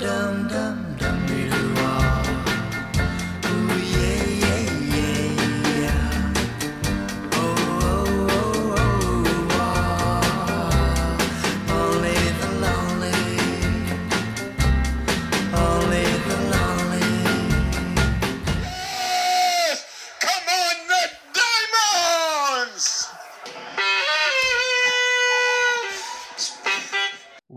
dum dum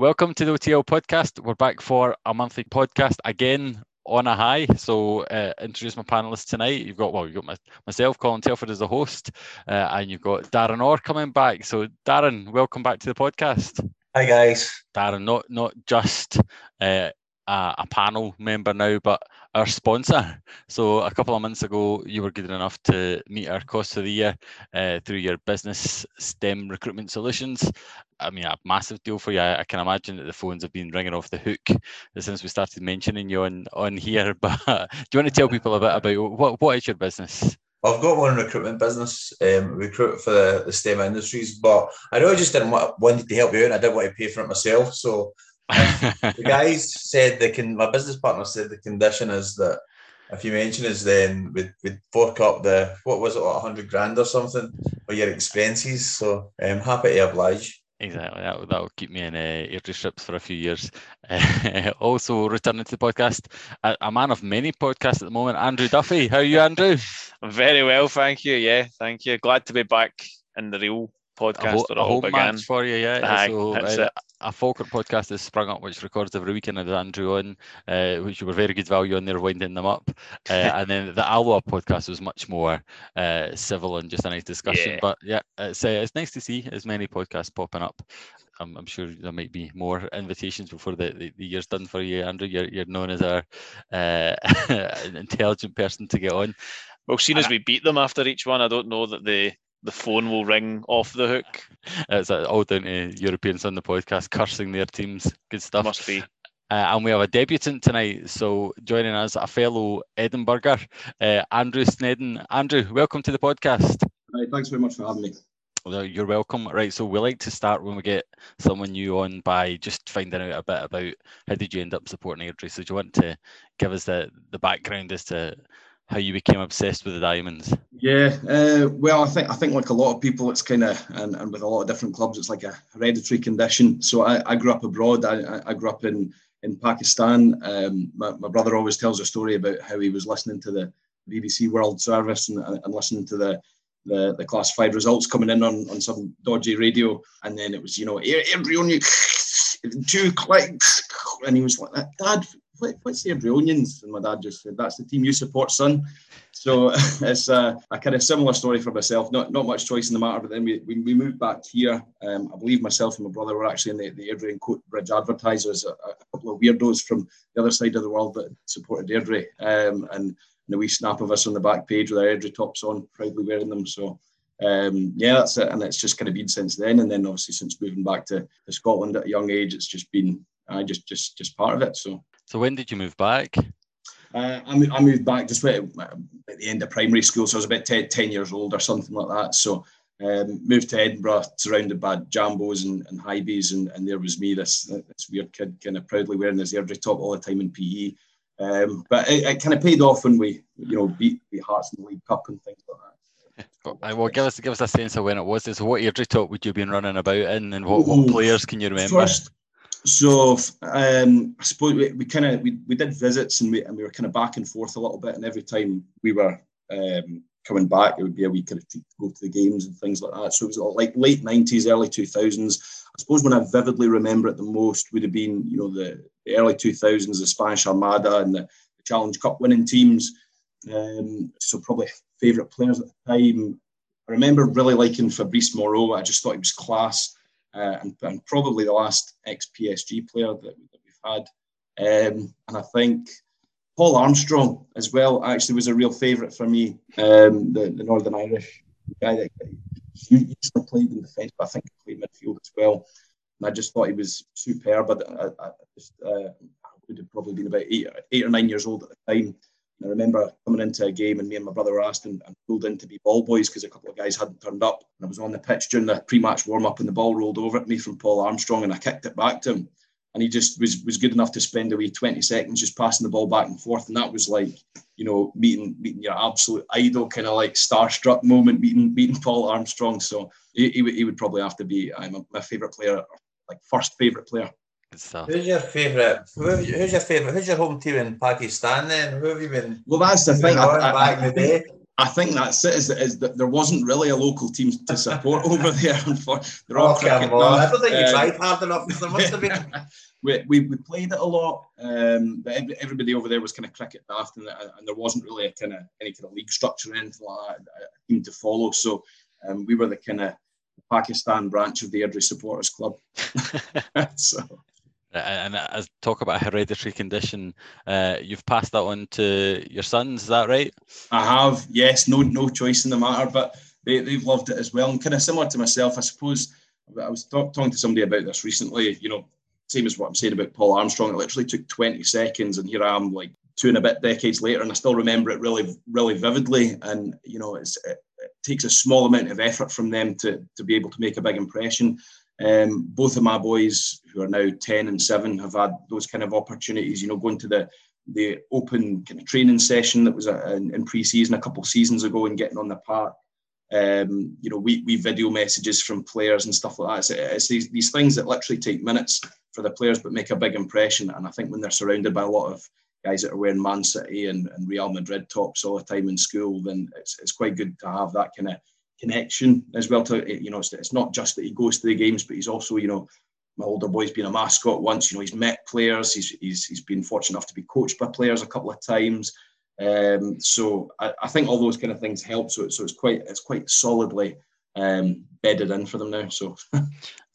Welcome to the OTL podcast. We're back for a monthly podcast again on a high. So, uh, introduce my panelists tonight. You've got well, you've got my, myself, Colin Telford, as the host, uh, and you've got Darren Orr coming back. So, Darren, welcome back to the podcast. Hi guys. Darren, not not just uh, a, a panel member now, but our sponsor. So a couple of months ago, you were good enough to meet our cost of the year uh, through your business STEM recruitment solutions. I mean, a massive deal for you. I, I can imagine that the phones have been ringing off the hook since we started mentioning you on on here. But do you want to tell people a bit about what what is your business? I've got one recruitment business, um, recruit for the, the STEM industries, but I really just didn't want wanted to help you out and I didn't want to pay for it myself. So the guys said they can my business partner said the condition is that if you mention us then we'd, we'd fork up the what was it, like hundred grand or something for your expenses. So I'm happy to oblige. Exactly. That will, that will keep me in uh, Airdrie strips for a few years. Uh, also, returning to the podcast, a, a man of many podcasts at the moment, Andrew Duffy. How are you, Andrew? I'm very well, thank you. Yeah, thank you. Glad to be back in the real A, podcast ho- where a home began. match for you, yeah. Aye, so, uh, a Falkirk podcast has sprung up, which records every weekend with Andrew on, uh, which were very good value on there, winding them up. Uh, and then the Alloa podcast was much more uh, civil and just a nice discussion. Yeah. But yeah, it's, uh, it's nice to see as many podcasts popping up. I'm, I'm sure there might be more invitations before the, the, the year's done for you, Andrew. You're, you're known as our uh, intelligent person to get on. Well, seeing as we beat them after each one, I don't know that the the phone will ring off the hook. It's all down to Europeans on the podcast cursing their teams. Good stuff. Must be. Uh, and we have a debutant tonight. So joining us, a fellow Edinburgher, uh, Andrew Snedden. Andrew, welcome to the podcast. Right, thanks very much for having me. Well, you're welcome. Right, so we like to start when we get someone new on by just finding out a bit about how did you end up supporting Airdrie. So do you want to give us the, the background as to how you became obsessed with the Diamonds? Yeah, uh, well, I think I think like a lot of people, it's kind of and, and with a lot of different clubs, it's like a hereditary condition. So I, I grew up abroad. I, I- grew up in in Pakistan. Um, my, my brother always tells a story about how he was listening to the BBC World Service and, and listening to the, the the classified results coming in on, on some dodgy radio, and then it was you know Airdrie two clicks, and he was like, "Dad, what, what's the Airdrie And my dad just said, "That's the team you support, son." So it's a, a kind of similar story for myself. Not not much choice in the matter. But then we, we, we moved back here. Um, I believe myself and my brother were actually in the, the Airdrie and Coatbridge advertisers. A, a couple of weirdos from the other side of the world that supported Airdrie. Um, and the wee snap of us on the back page with our Airdrie tops on, proudly wearing them. So um, yeah, that's it. And it's just kind of been since then. And then obviously since moving back to Scotland at a young age, it's just been I just just just part of it. So. So when did you move back? Uh, I, moved back just right at, the end of primary school, so I was about 10, 10 years old or something like that. So um, moved to Edinburgh, surrounded by jambos and, and Hibees, and, and there was me, this this weird kid, kind of proudly wearing his Airdrie top all the time in PE. Um, but it, it kind of paid off when we, you know, beat the Hearts in the League Cup and things like that. Well, give us give us a sense of when it was. So what Airdrie top would you have been running about in, and what, what players can you remember? First, so um, I suppose we, we kind of we, we did visits and we and we were kind of back and forth a little bit. And every time we were um, coming back, it would be a wee kind of to go to the games and things like that. So it was like late nineties, early two thousands. I suppose when I vividly remember it the most would have been you know the, the early two thousands, the Spanish Armada and the, the Challenge Cup winning teams. Um, so probably favourite players at the time. I remember really liking Fabrice Moreau. I just thought he was class uh, and, and probably the last ex PSG player that, that we've had. Um, and I think Paul Armstrong as well actually was a real favourite for me. Um, the, the Northern Irish guy that he usually played in defence, but I think he played midfield as well. And I just thought he was superb. But I, I just uh, would have probably been about eight, eight or nine years old at the time. I remember coming into a game and me and my brother were asked and, and pulled in to be ball boys because a couple of guys hadn't turned up. And I was on the pitch during the pre-match warm-up and the ball rolled over at me from Paul Armstrong and I kicked it back to him. and he just was was good enough to spend away 20 seconds just passing the ball back and forth, and that was like you know meeting meeting your absolute idol, kind of like starstruck moment, meeting meeting Paul Armstrong. So he, he, would- he would probably have to be uh, my, my favorite player, like first favorite player. Good stuff. Who's your favourite? Who, who's your favourite? Who's your home team in Pakistan then? Who have you been? Well, that's the thing. been I, on I- back in the day. I think that's it. Is, that- is that there wasn't really a local team to support over there. They're all Oh, come cricket on. I don't think you Um, tried hard enough. There must have been. we, we, we played it a lot, um, but every- everybody over there was kind of cricket daft, and, and there wasn't really a kind of any kind of league structure or anything like that, a team to follow. So um, we were the kind of Pakistan branch of the Airdrie Supporters Club. so Uh, And as talk about a hereditary condition, uh, you've passed that on to your sons, is that right? I have, yes, no no choice in the matter, but they, they've loved it as well. And kind of similar to myself, I suppose. I was talk, talking to somebody about this recently. You know, same as what I'm saying about Paul Armstrong. It literally took 20 seconds, and here I am, like two and a bit decades later, and I still remember it really, really vividly. And you know, it's, it, it takes a small amount of effort from them to to be able to make a big impression. Um, both of my boys, who are now 10 and 7, have had those kind of opportunities. You know, going to the the open kind of training session that was uh, in, in pre-season a couple of seasons ago and getting on the park. Um, you know, we, we video messages from players and stuff like that. It's, it's these, these things that literally take minutes for the players but make a big impression. And I think when they're surrounded by a lot of guys that are wearing Man City and, and Real Madrid tops all the time in school, then it's, it's quite good to have that kind of connection as well. To you know, it's, it's not just that he goes to the games, but he's also you know my older boy's been a mascot once. You know, he's met players. He's he's, he's been fortunate enough to be coached by players a couple of times. Um, so I, I think all those kind of things help. So, so it's quite it's quite solidly um, bedded in for them now. So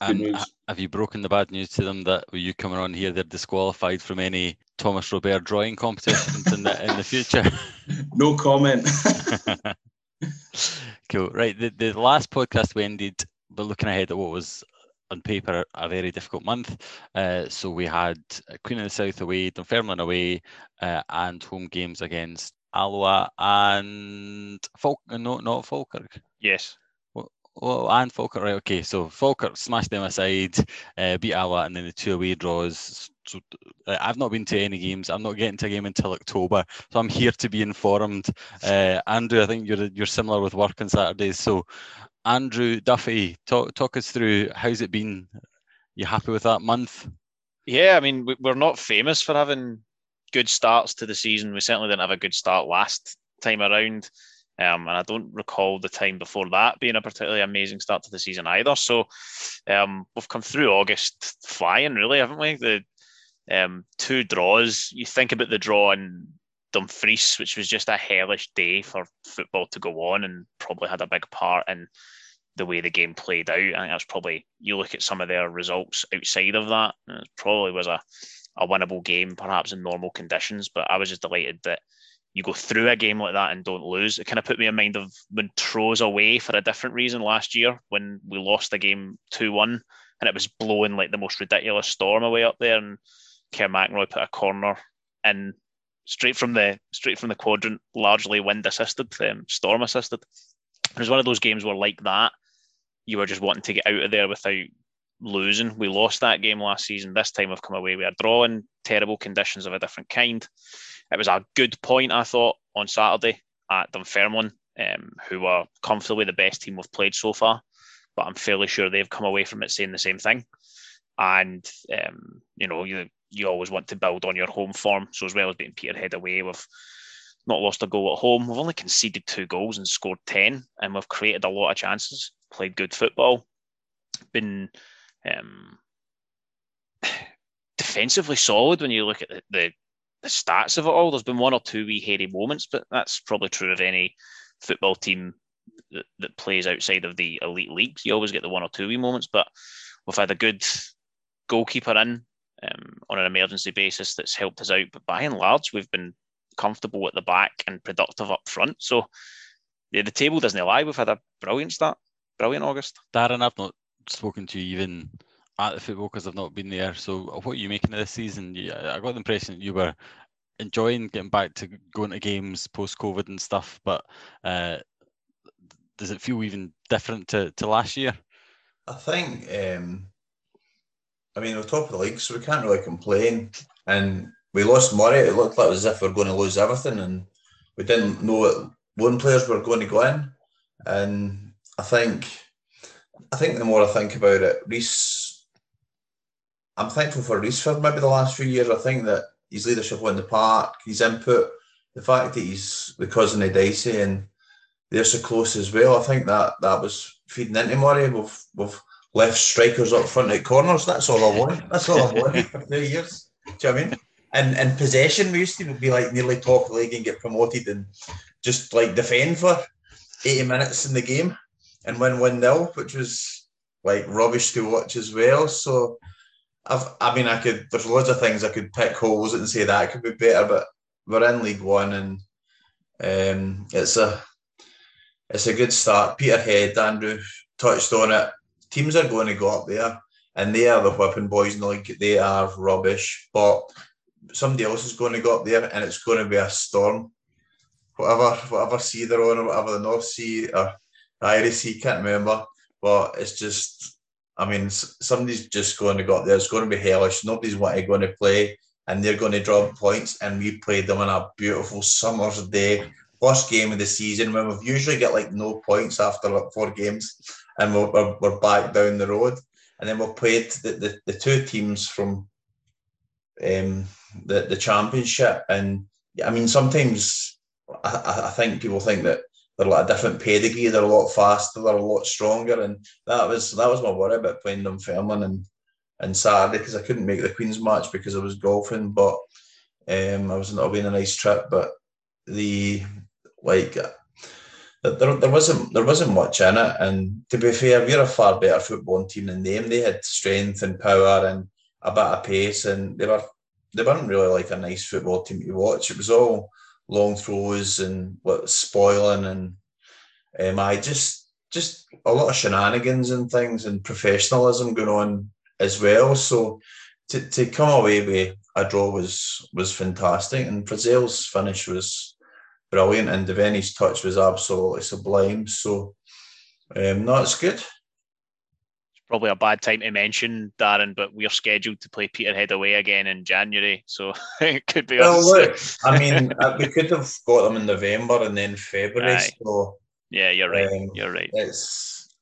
And have you broken the bad news to them that you coming on here, they're disqualified from any Thomas Robert drawing competitions in the in the future? no comment. cool. Right. The, the last podcast we ended, but looking ahead at what was on paper a very difficult month. Uh, so we had Queen of the South away, Dunfermline away, uh, and home games against Alloa and Falk. No, not Falkirk. Yes. Oh, and Falkirk, right? Okay, so Falkirk smashed them aside, uh, beat Alloa, and then the two away draws. So uh, I've not been to any games. I'm not getting to a game until October, so I'm here to be informed. Uh, Andrew, I think you're you're similar with work on Saturdays. So, Andrew Duffy, talk talk us through how's it been. You happy with that month? Yeah, I mean, we're not famous for having good starts to the season. We certainly didn't have a good start last time around. Um, and I don't recall the time before that being a particularly amazing start to the season either. So um, we've come through August flying, really, haven't we? The um, two draws. You think about the draw in Dumfries, which was just a hellish day for football to go on and probably had a big part in the way the game played out. I think that's probably you look at some of their results outside of that. It probably was a, a winnable game, perhaps in normal conditions. But I was just delighted that you go through a game like that and don't lose. It kind of put me in mind of Montrose away for a different reason last year when we lost the game two one and it was blowing like the most ridiculous storm away up there and Kerr McInroy put a corner in straight from the straight from the quadrant, largely wind assisted, um, storm assisted. It was one of those games where like that you were just wanting to get out of there without losing. We lost that game last season. This time we've come away with a draw in terrible conditions of a different kind. It was a good point, I thought, on Saturday at Dunfermline, um, who were comfortably the best team we've played so far. But I'm fairly sure they've come away from it saying the same thing. And um, you know, you you always want to build on your home form. So as well as being Peterhead away, we've not lost a goal at home. We've only conceded two goals and scored ten, and we've created a lot of chances. Played good football. Been um, defensively solid when you look at the, the the stats of it all. There's been one or two wee hairy moments, but that's probably true of any football team that, that plays outside of the elite leagues. You always get the one or two wee moments, but we've had a good goalkeeper in um, on an emergency basis that's helped us out. But by and large, we've been comfortable at the back and productive up front. So yeah, the table doesn't lie. We've had a brilliant start, brilliant August. Darren, I've not spoken to even at the football because I've not been there. So, what are you making of this season? I got the impression you were enjoying getting back to going to games post COVID and stuff, but uh, does it feel even different to, to last year? I think um, I mean, we're top of the league, so we can't really complain. And we lost Murray. It looked like it as if we were going to lose everything, and we didn't know what loan players were going to go in. And I think, I think the more I think about it, Rhys, I'm thankful for Rhys for maybe the last few years. I think that his leadership on the park, his input, the fact that he's the cousin of Dicey and they're so close as well. I think that that was feeding into Murray. We've we've left strikers up front at corners. That's all I want. That's all I want for two years. Do you know what I mean? And and possession, we used to be like nearly top league and get promoted and just like defend for 80 minutes in the game and win 1 0, which was like rubbish to watch as well. So I've I mean I could there's loads of things I could pick holes and say that could be better, but we're in League One and um, it's a it's a good start. Peterhead, Andrew touched on it. Teams are going to go up there, and they are the whipping boys in the league. They are rubbish, but somebody else is going to go up there, and it's going to be a storm. Whatever, whatever sea they're on, or whatever the North Sea or Irish Sea, can't remember. But it's just, I mean, somebody's just going to go up there. It's going to be hellish. Nobody's going to play, and they're going to drop points. And we played them on a beautiful summer's day first game of the season when we've usually get like no points after like four games and we're, we're, we're back down the road and then we've played the, the, the two teams from um, the, the championship and I mean sometimes I, I think people think that they're like a different pedigree they're a lot faster they're a lot stronger and that was that was my worry about playing Dunfermline and and Saturday because I couldn't make the Queen's match because I was golfing but um, I was not being a nice trip but the like there, there wasn't there wasn't much in it. And to be fair, we're a far better footballing team than them. They had strength and power and a bit of pace, and they were they weren't really like a nice football team to watch. It was all long throws and what spoiling and um, I just just a lot of shenanigans and things and professionalism going on as well. So to, to come away with a draw was was fantastic, and Brazil's finish was brilliant, and Devaney's touch was absolutely sublime. So, um, no, it's good. Probably a bad time to mention Darren, but we're scheduled to play Peterhead away again in January, so it could be. Well, us. look, I mean, uh, we could have got them in November and then February. Aye. So yeah, you're right. um, you're right. it's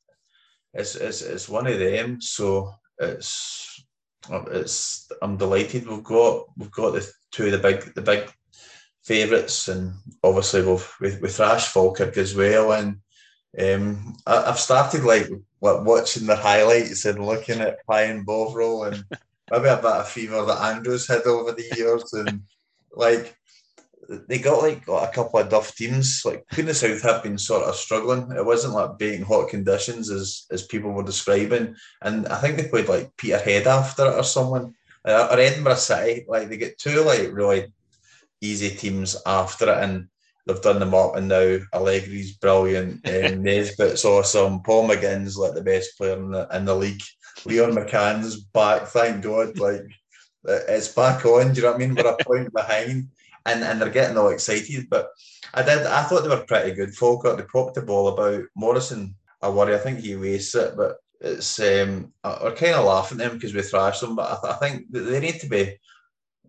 it's it's it's one of them. So it's it's I'm delighted we've got we've got the two of the big the big favourites, and obviously we've we, we thrashed Falkirk as well. And um, I, I've started like wa- watching the highlights and looking at Pie and Bovril and maybe a bit of fever that Andrews had over the years, and like they got like a couple of duff teams. Like Queen of South have been sort of struggling. It wasn't like being hot conditions as as people were describing. And I think they played like Peterhead after it or someone. Uh, or Edinburgh City. Like they get two like really easy teams after it and they've done them up and now Allegri's brilliant, um, Nesbitt's awesome, Paul McGinn's like the best player in the, in the league. Leon McCann's back, thank God. Like it's back on. Do you know what I mean? We're a point behind, and and they're getting all excited. But I did. I thought they were pretty good. Falkirk. They popped the ball about. Morrison. I worry. I think he wastes it, but it's. um We're kind of laughing at them because we thrashed them, but I, th- I think that they need to be.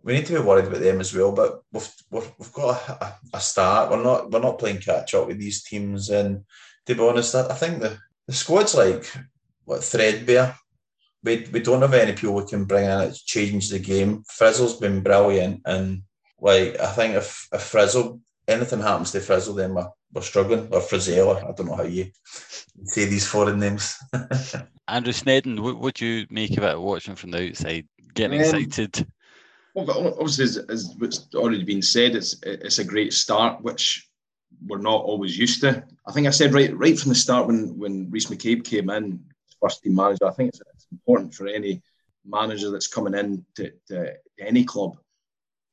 We need to be worried about them as well. But we've we've, we've got a, a, a start. We're not we're not playing catch up with these teams, and to be honest, I, I think the the squad's like what threadbare we, we don't have any people we can bring in that's changed the game. Frizzell's been brilliant, and like I think if, if Frizzell anything happens to Frizzle, then we're, we're struggling. Or Frizzella, I don't know how you say these foreign names. Andrew Snedden, what would you make of it watching from the outside, getting Um, excited? Obviously, as, as what's already been said, it's it's a great start, which we're not always used to. I think I said right right from the start when when Rhys McCabe came in, first team manager. I think it's, it's important for any manager that's coming in to, to any club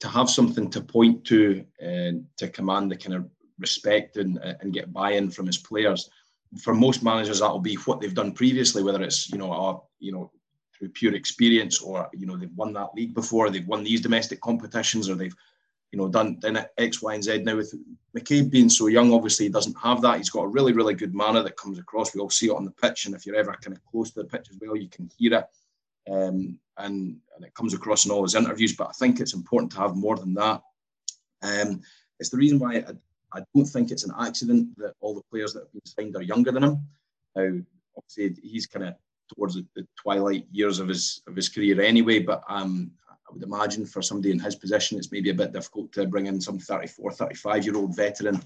to have something to point to and to command the kind of respect and and get buy-in from his players. For most managers, that'll be what they've done previously, whether it's you know a, you know through pure experience or you know they've won that league before, they've won these domestic competitions, or they've you know done done X, Y, and Z. Now with McCabe being so young, obviously he doesn't have that. He's got a really really good manner that comes across. We all see it on the pitch, and if you're ever kind of close to the pitch as well, you can hear it. Um, and, and it comes across in all his interviews. But I think it's important to have more than that. Um, it's the reason why I, I don't think it's an accident that all the players that have been signed are younger than him. Now, obviously, he's kind of towards the, the, twilight years of his of his career anyway. But um, I would imagine for somebody in his position, it's maybe a bit difficult to bring in some 34, 35 year old veteran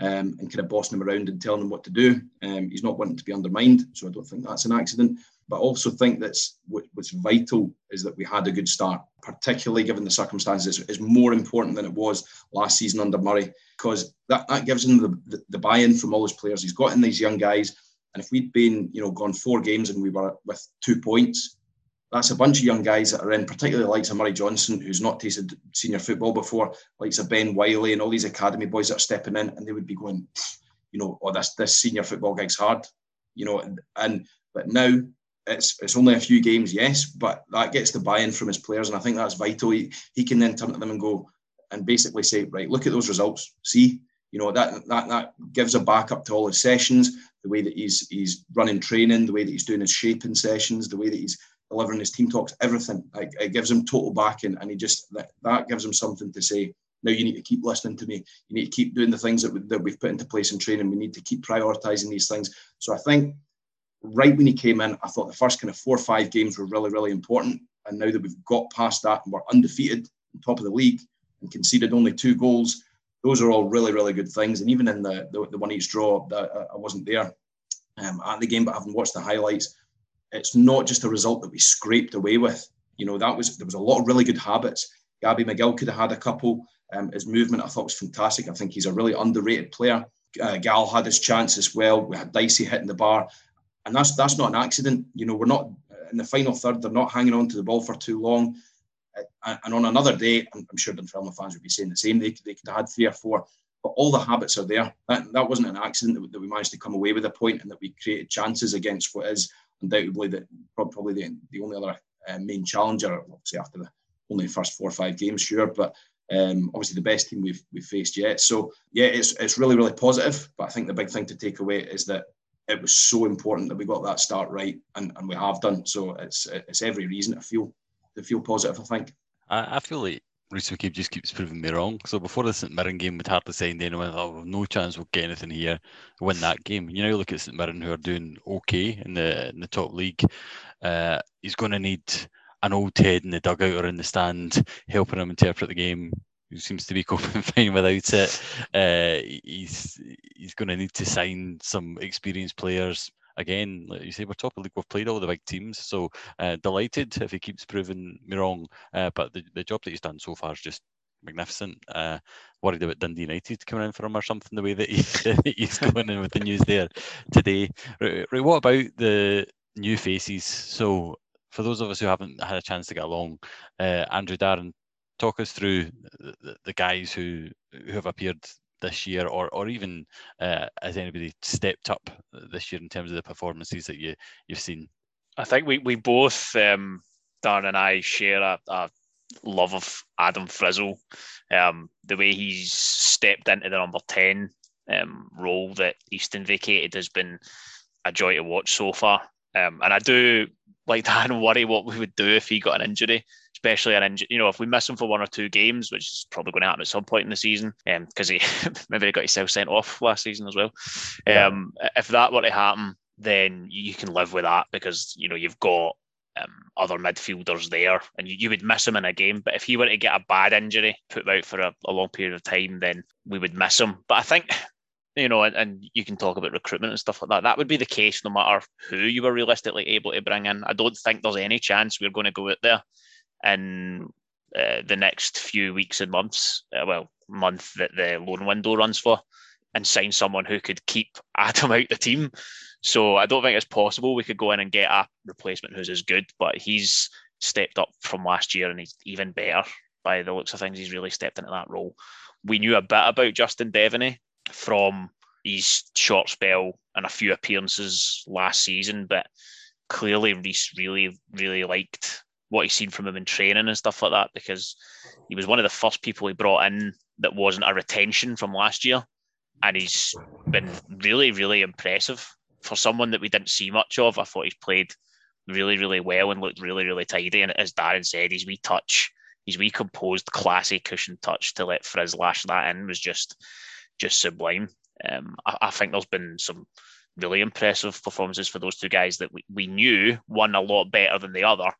um, and kind of bossing him around and telling him what to do. Um, he's not wanting to be undermined, so I don't think that's an accident. But I also think that's what, what's vital is that we had a good start, particularly given the circumstances. is more important than it was last season under Murray because that, that gives him the, the, the buy-in from all his players. He's got in these young guys, and if we'd been, you know, gone four games and we were with two points, that's a bunch of young guys that are in, particularly likes of Murray Johnson, who's not tasted senior football before, likes of Ben Wiley and all these academy boys that are stepping in, and they would be going, you know, oh, this this senior football gig's hard, you know, and, and but now it's it's only a few games, yes, but that gets the buy-in from his players, and I think that's vital. He, he can then turn to them and go and basically say, right, look at those results, see, you know, that that that gives a backup to all his sessions, the way that he's he's running training, the way that he's doing his shaping sessions, the way that he's delivering his team talks, everything. Like, it gives him total backing, and he just that, that gives him something to say. Now you need to keep listening to me. You need to keep doing the things that, we, that we've put into place in training. We need to keep prioritising these things. So I think right when he came in, I thought the first kind of four or five games were really, really important. And now that we've got past that and we're undefeated, top of the league, and conceded only two goals, those are all really, really good things. And even in the the, the one each draw, that I wasn't there um, at the game, but having watched the highlights, it's not just a result that we scraped away with. You know, that was there was a lot of really good habits. Gabby McGill could have had a couple. Um, his movement I thought was fantastic. I think he's a really underrated player. Uh, Gal had his chance as well. We had Dicey hitting the bar, and that's that's not an accident. You know, we're not in the final third. They're not hanging on to the ball for too long. And on another day, I'm, sure Dunfermline fans would be saying the same. They, they could have had three or four, but all the habits are there. That, that wasn't an accident that, we managed to come away with a point and that we created chances against what is undoubtedly the, probably the, the only other uh, main challenger, obviously after the only first four or five games, sure, but um, obviously the best team we've we've faced yet. So yeah, it's it's really really positive. But I think the big thing to take away is that it was so important that we got that start right, and, and we have done. So it's it's every reason to feel to feel positive. I think. I, I feel like Rhys McCabe just keeps proving me wrong. So before the St Mirren game, we'd hardly signed anyone. Oh, no chance we'll get anything here, win that game. You know, look at St Mirren who are doing okay in the in the top league. Uh, he's going to need an old head in the dugout or in the stand helping him interpret the game. Who seems to be coping fine without it. Uh, he's he's going to need to sign some experienced players again, like you say, we're top of the league. We've played all the big teams, so uh, delighted if he keeps proving me wrong. Uh, but the, the job that he's done so far is just magnificent. Uh, worried about Dundee United coming in for him or something. The way that he, he's going in with the news there today. Right, right, what about the new faces? So for those of us who haven't had a chance to get along, uh, Andrew Darren, talk us through the, the guys who who have appeared this year, or or even uh, has anybody stepped up this year in terms of the performances that you you've seen? I think we we both um, Darren and I share a, a love of Adam Frizzell. Um, the way he's stepped into the number ten um, role that Easton vacated has been a joy to watch so far. Um, and I do like Dan worry what we would do if he got an injury especially an injury. You know, if we miss him for one or two games, which is probably going to happen at some point in the season, because um, he maybe he got himself sent off last season as well. Yeah. Um, if that were to happen, then you can live with that because you know you've got um, other midfielders there, and you, you, would miss him in a game. But if he were to get a bad injury, put him out for a, a long period of time, then we would miss him. But I think you know, and, and, you can talk about recruitment and stuff like that. That would be the case no matter who you were realistically able to bring in. I don't think there's any chance we're going to go out there in uh, the next few weeks and months, uh, well, month that the loan window runs for, and sign someone who could keep Adam out the team. So I don't think it's possible we could go in and get a replacement who's as good, but he's stepped up from last year and he's even better by the looks of things. He's really stepped into that role. We knew a bit about Justin Devaney from his short spell and a few appearances last season, but clearly Rhys really, really liked what he's seen from him in training and stuff like that because he was one of the first people he brought in that wasn't a retention from last year. And he's been really, really impressive for someone that we didn't see much of. I thought he's played really, really well and looked really, really tidy. And as Darren said, his wee touch, his wee composed, classy cushion touch to let Frizz lash that in was just just sublime. Um, I, I think there's been some really impressive performances for those two guys that we, we knew one a lot better than the other,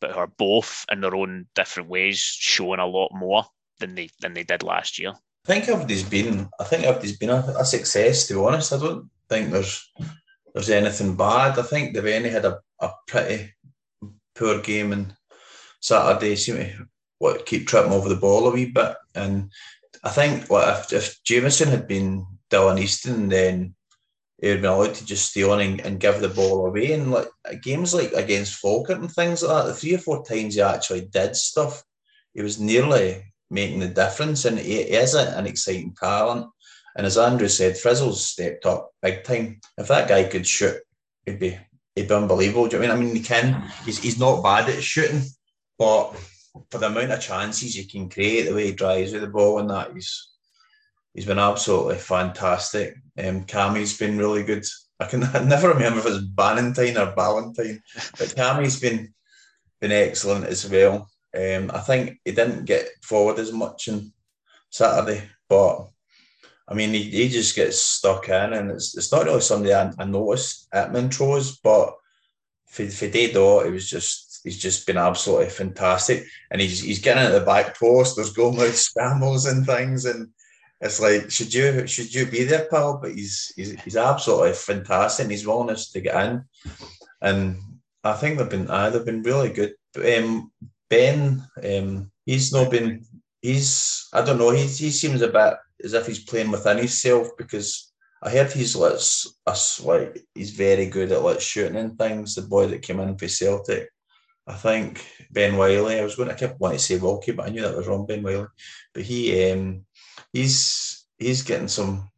but who are both in their own different ways showing a lot more than they than they did last year. I think everybody's been. I think everybody's been a, a success. To be honest, I don't think there's there's anything bad. I think only had a, a pretty poor game and Saturday. Seem to what keep tripping over the ball a wee bit, and I think what if, if Jameson had been Dylan Easton, then would been allowed to just stay on and, and give the ball away. And like games like against Falkirk and things like that, the three or four times he actually did stuff, he was nearly making the difference. And he, is an exciting talent. And as Andrew said, Frizzell's stepped up big time. If that guy could shoot, he'd be he'd be unbelievable. Do you know I mean? I mean, he can. He's, he's not bad at shooting, but for the amount of chances he can create, the way he drives with the ball and that, he's he's been absolutely fantastic. Um, Cammie's been really good. I can I never remember if it's was Ballantyne or Ballantyne, but Cammy's been been excellent as well. Um, I think he didn't get forward as much on Saturday, but I mean, he, he just gets stuck in, and it's, it's not really somebody I, I noticed at Montrose, but for, for Dado, it was just he's just been absolutely fantastic, and he's he's getting at the back post. There's goal mouth scrambles and things, and it's like should you should you be there, pal? But he's he's, he's absolutely fantastic. And his willingness to get in, and I think they've been uh, they've been really good. Um, ben, um, he's not been. He's I don't know. He he seems a bit as if he's playing within himself because I heard he's let's like he's very good at like shooting and things. The boy that came in for Celtic, I think Ben Wiley. I was going to keep wanting to say Wilkie, but I knew that was wrong. Ben Wiley, but he um he's he's getting some.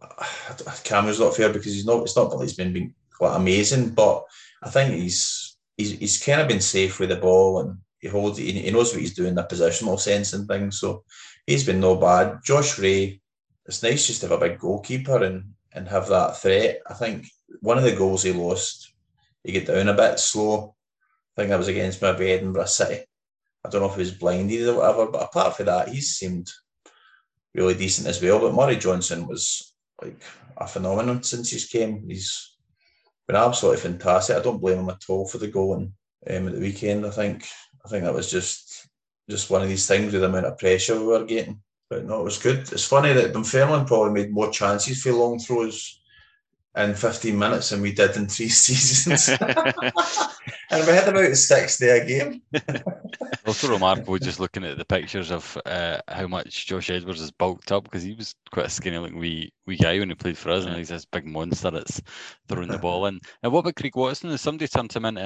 Cameron's not fair because he's not. It's not he's been being quite amazing, but I think he's he's he's kind of been safe with the ball and he holds. He knows what he's doing, the positional sense and things. So he's been no bad. Josh Rae, it's nice just to have a big goalkeeper and and have that threat. I think one of the goals he lost, he get down a bit slow. I think that was against maybe Edinburgh City. I don't know if he was blinded or whatever, but apart from that, he's seemed really decent as well. But Murray Johnson was like a phenomenon since he's came. He's been absolutely fantastic. I don't blame him at all for the goal and um, at the weekend. I think I think that was just just one of these things with the amount of pressure we were getting. But no, it was good. It's funny that Dunfermline probably made more chances for long throws in 15 minutes than we did in three seasons. and we had about 60 a game. Also remarkable just looking at the pictures of uh, how much Josh Edwards has bulked up because he was quite a skinny looking wee, wee guy when he played for us, and he's this big monster that's throwing the ball in. And what about Craig Watson? Has somebody turned him into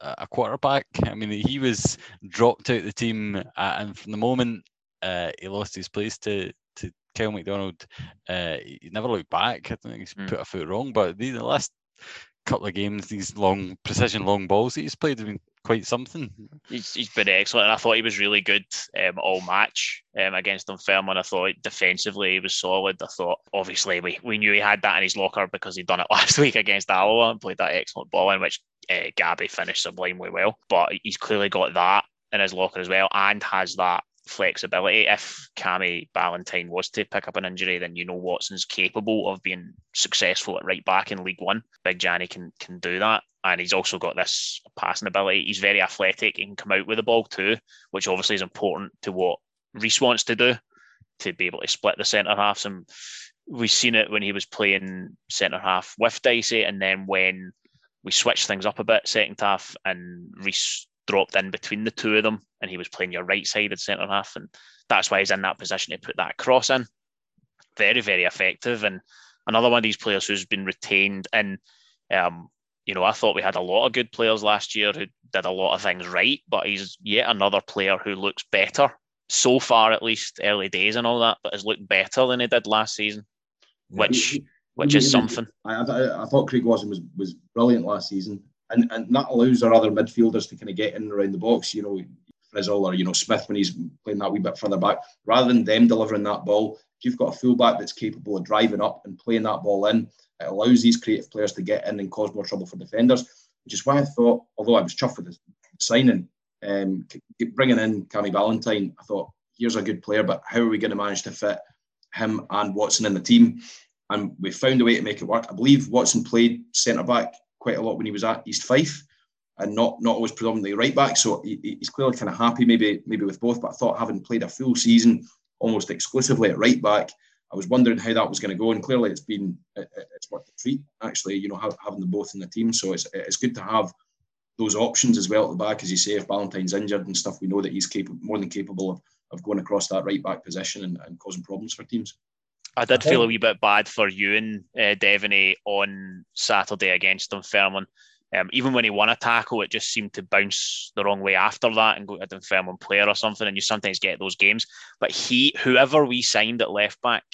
a, a quarterback? I mean, he was dropped out the team, uh, and from the moment uh, he lost his place to Kyle McDonald, uh, he never looked back. I don't think he's Mm. put a foot wrong, but the, the last couple of games, these long precision long balls that he's played have been quite something. He's, he's been excellent. And I thought he was really good um, all match um, against Dunfermline. I thought defensively he was solid. I thought obviously we, we knew he had that in his locker because he'd done it last week against Alloa and played that excellent ball in which uh, Gabby finished sublimely well. But he's clearly got that in his locker as well and has that flexibility. If Cammy Ballantyne was to pick up an injury, then you know Watson's capable of being successful at right back in League One. Big Johnny can can do that. And he's also got this passing ability. He's very athletic. He can come out with the ball too, which obviously is important to what Rhys wants to do, to be able to split the centre halves. And we've seen it when he was playing centre half with Dicey, and then when we switched things up a bit second half, and Rhys dropped in between the two of them, and he was playing your right sided centre half, and that's why he's in that position to put that cross in. Very, very effective, and another one of these players who's been retained. And um, you know, I thought we had a lot of good players last year who did a lot of things right, but he's yet another player who looks better so far, at least early days and all that, but has looked better than he did last season, which which is something. I, I, I thought Craig Watson was, was brilliant last season, and, and that allows our other midfielders to kind of get in around the box. You know, Frizzell or you know Smith when he's playing that wee bit further back, rather than them delivering that ball. If you've got a fullback that's capable of driving up and playing that ball in, it allows these creative players to get in and cause more trouble for defenders. which is why I thought, although I was chuffed with the signing, um, bringing in Cammy Valentine, I thought here's a good player, but how are we going to manage to fit him and Watson in the team? And we found a way to make it work. I believe Watson played centre back quite a lot when he was at East Fife, and not not always predominantly right back. So he, he's clearly kind of happy, maybe maybe with both. But I thought having played a full season almost exclusively at right back, I was wondering how that was going to go. And clearly, it's been it's worth a treat actually. You know, having them both in the team. So it's it's good to have those options as well at the back, as you say. If Valentine's injured and stuff, we know that he's capable, more than capable of, of going across that right back position and, and causing problems for teams. I did feel a wee bit bad for Ewan uh, Devaney on Saturday against Dunfermline. Um, even when he won a tackle, it just seemed to bounce the wrong way after that and go to a Dunfermline player or something. And you sometimes get those games. But he, whoever we signed at left back,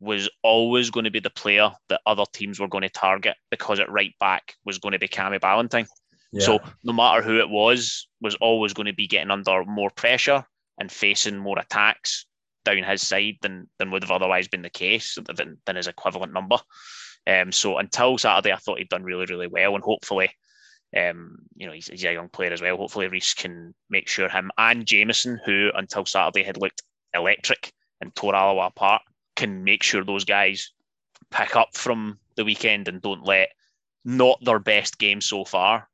was always going to be the player that other teams were going to target because at right back was going to be Cammy Valentine. Yeah. So no matter who it was, was always going to be getting under more pressure and facing more attacks down his side than than would have otherwise been the case than, than his equivalent number. Um, so until Saturday, I thought he'd done really, really well, and hopefully, um, you know, he's, he's, a young player as well. Hopefully, Rhys can make sure him and Jamieson, who until Saturday had looked electric and tore Alloa apart, can make sure those guys pick up from the weekend and don't let not their best game so far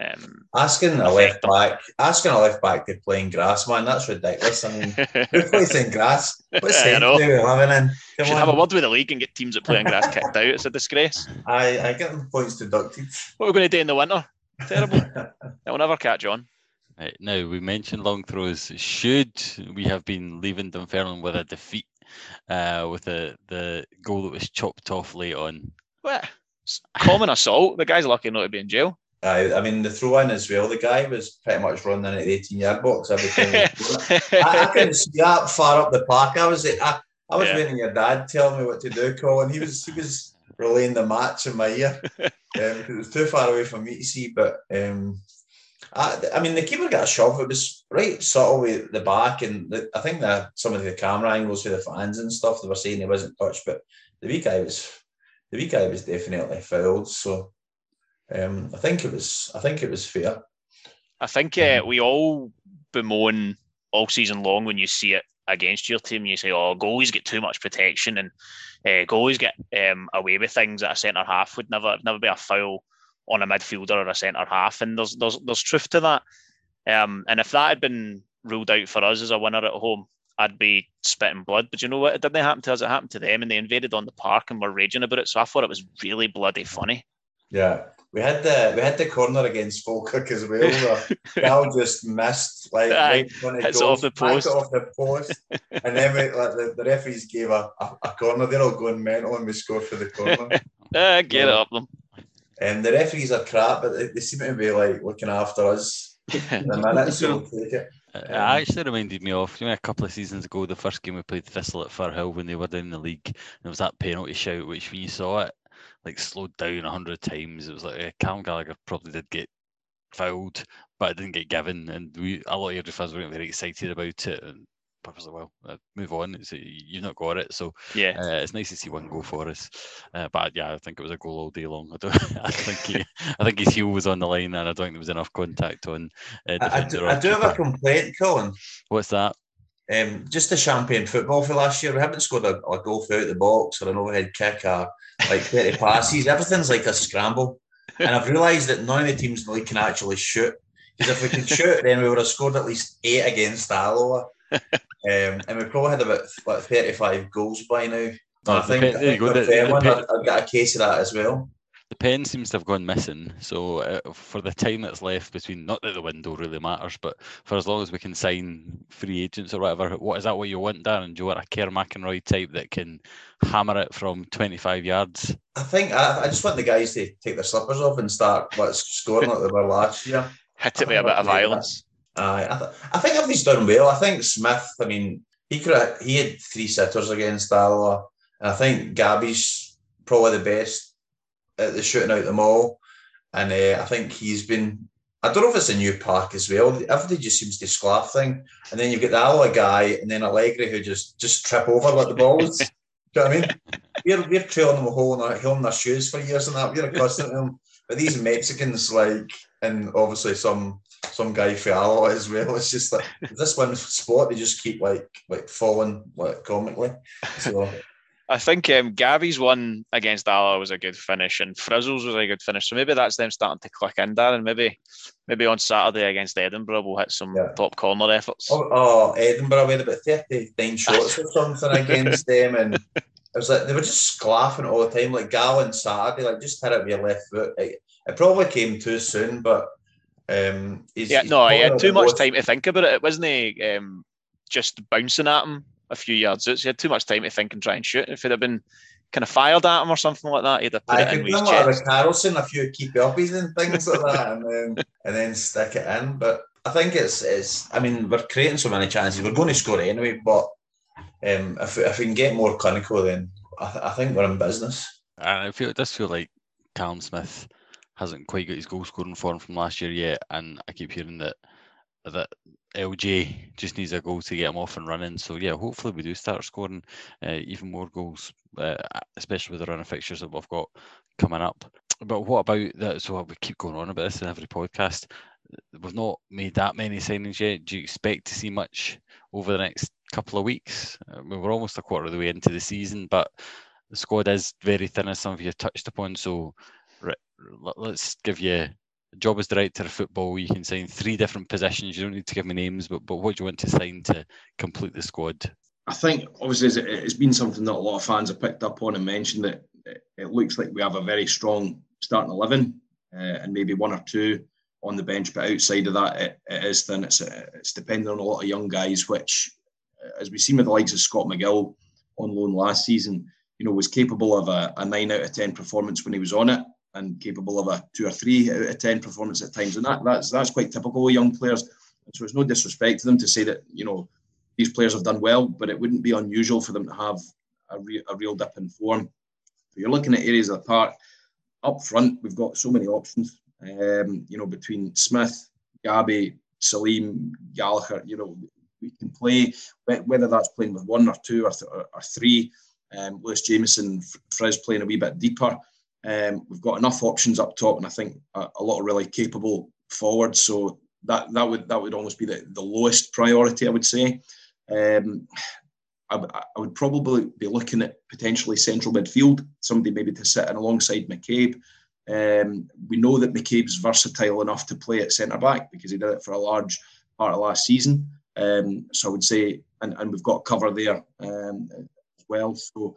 um, asking a left back, asking a left back to play in grass, man, that's ridiculous. I mean, who plays in grass? What's I know. living in? Come Should on. have a word with the league and get teams that play in grass kicked out. It's a disgrace. I, I get them points deducted. What are we going to do in the winter? Terrible. it will never catch on. Right, now we mentioned long throws. Should we have been leaving Dunfermline with a defeat, uh, with the the goal that was chopped off late on? What? Common assault. The guy's lucky not to be in jail. I, I mean, the throw in as well, the guy was pretty much running in at the 18 yard box every time. I, I couldn't see that far up the park. I was I, I was yeah. waiting your dad telling me what to do, Colin. He was he was relaying the match in my ear. um, it was too far away for me to see, but um, I, I mean, the keeper got a shove. It was right subtle with the back, and the, I think that some of the camera angles for the fans and stuff they were saying he wasn't touched, but the wee guy was the wee guy was definitely fouled. So um, I think it was. I think it was fair. I think uh, we all bemoan all season long when you see it against your team. You say, "Oh, goalies get too much protection, and uh, goalies get um, away with things that a centre half would never never be a foul on a midfielder or a centre half." And there's there's there's truth to that. Um, and if that had been ruled out for us as a winner at home, I'd be spitting blood. But you know what? It didn't happen to us. It happened to them, and they invaded on the park and were raging about it. So I thought it was really bloody funny. Yeah, we had the we had the corner against Falkirk as well. Where Gal just missed like Aye, right hits off the post, off the post, and then we, like the, the referees gave a, a, a, corner. They're all going mental, and we scored for the corner. uh, get so, up them. And the referees are crap, but they, they seem to be like looking after us. the minute, so we'll take it. It actually reminded me of you know a couple of seasons ago, the first game we played Thistle at Firhill when they were down in the league. There was that penalty shout, which when you saw it, like slowed down a hundred times. It was like uh, Cam Gallagher probably did get fouled, but it didn't get given, and we a lot of your fans weren't very excited about it. And purposely, well, uh, move on. It's, you've not got it, so yeah, uh, it's nice to see one go for us. Uh, but yeah, I think it was a goal all day long. I don't. I think he, I think his heel was on the line, and I don't think there was enough contact on. Uh, I, I, do, I do have a complaint, Colin. What's that? Um, just the champagne football for last year. We haven't scored a, a goal out the box or an overhead kick or like 30 passes. Everything's like a scramble. And I've realised that none of the teams in the league can actually shoot. Because if we could shoot, then we would have scored at least eight against Alloa. um, and we probably had about what, 35 goals by now. Oh, I think, I think I've got a case of that as well the pen seems to have gone missing. So uh, for the time that's left between, not that the window really matters, but for as long as we can sign free agents or whatever, what is that what you want, Darren? Do you want a Kerr McInroy type that can hammer it from 25 yards? I think I, I just want the guys to take their slippers off and start like, scoring like they were last year. Hit it with a bit of violence. Uh, I, th- I think everything's done well. I think Smith, I mean, he could have, he had three sitters against Alloa, and I think Gabby's probably the best at the shooting out the mall, and uh, I think he's been. I don't know if it's a new park as well. Everybody just seems to sclaff thing, and then you've got the Alloa guy, and then Allegri who just just trip over like the balls. Do you know what I mean? We're, we're trailing them a hole in our, in their shoes for years and that. We're accustomed to them. but these Mexicans, like, and obviously some some guy for Alloa as well. It's just like this one spot, they just keep like like falling like comically. So I think um, Gabby's one against Alloa was a good finish, and Frizzell's was a good finish. So maybe that's them starting to click in, Darren. Maybe, maybe on Saturday against Edinburgh, we'll hit some Yeah. top corner efforts. oh, oh Edinburgh we had about thirty nine shots or something against them, and it was like they were just laughing all the time. Like Gal and Saturday, like just hit it with your left foot. It, it probably came too soon, but um, he's, yeah, he's no, he had too much time to think about it. It wasn't he, um, just bouncing at him a few yards out. So he had too much time to think and try and shoot. If it had been kind of fired at him or something like that, he'd have put I it in could with his done like chest. with Carlson, a few keep uppies and things like that, and then and then stick it in. But I think it's it's. I mean, we're creating so many chances. We're going to score anyway, but um, if if we can get more clinical, then I, th- I think we're in business. And I feel it does feel like Callum Smith hasn't quite got his goal scoring form from last year yet, and I keep hearing that that LJ just needs a goal to get him off and running. So yeah, hopefully we do start scoring uh, even more goals, uh, especially with the run of fixtures that we've got coming up. But what about that? So we keep going on about this in every podcast. We've not made that many signings yet. Do you expect to see much over the next couple of weeks? I mean, we're almost a quarter of the way into the season, but the squad is very thin, as some of you touched upon. So let's give you job as director of football. You can sign three different positions. You don't need to give me names, but but what do you want to sign to complete the squad? I think obviously it's- been something that a lot of fans have picked up on and mentioned that it- looks like we have a very strong starting eleven uh, and maybe one or two on the bench, but outside of that, it, it is thin. It's it's dependent on a lot of young guys, which, as we've seen with the likes of Scott McGill on loan last season, you know, was capable of a, a nine out of ten performance when he was on it, and capable of a two or three out of ten performance at times, and that that's that's quite typical of young players. So it's no disrespect to them to say that you know these players have done well, but it wouldn't be unusual for them to have a, re- a real dip in form. So you're looking at areas of the park. Up front, we've got so many options. Um, you know, between Smith, Gabby, Salim, Gallagher. You know, we can play whether that's playing with one or two or, th- or three. Um, Lewis Jameson, Frizz playing a wee bit deeper. Um, we've got enough options up top, and I think a, a lot of really capable forwards. So that that would that would almost be the, the lowest priority, I would say. Um, I, I would probably be looking at potentially central midfield, somebody maybe to sit in alongside McCabe. Um, we know that McCabe's versatile enough to play at centre back because he did it for a large part of last season. Um, so I would say, and, and we've got cover there um, as well. So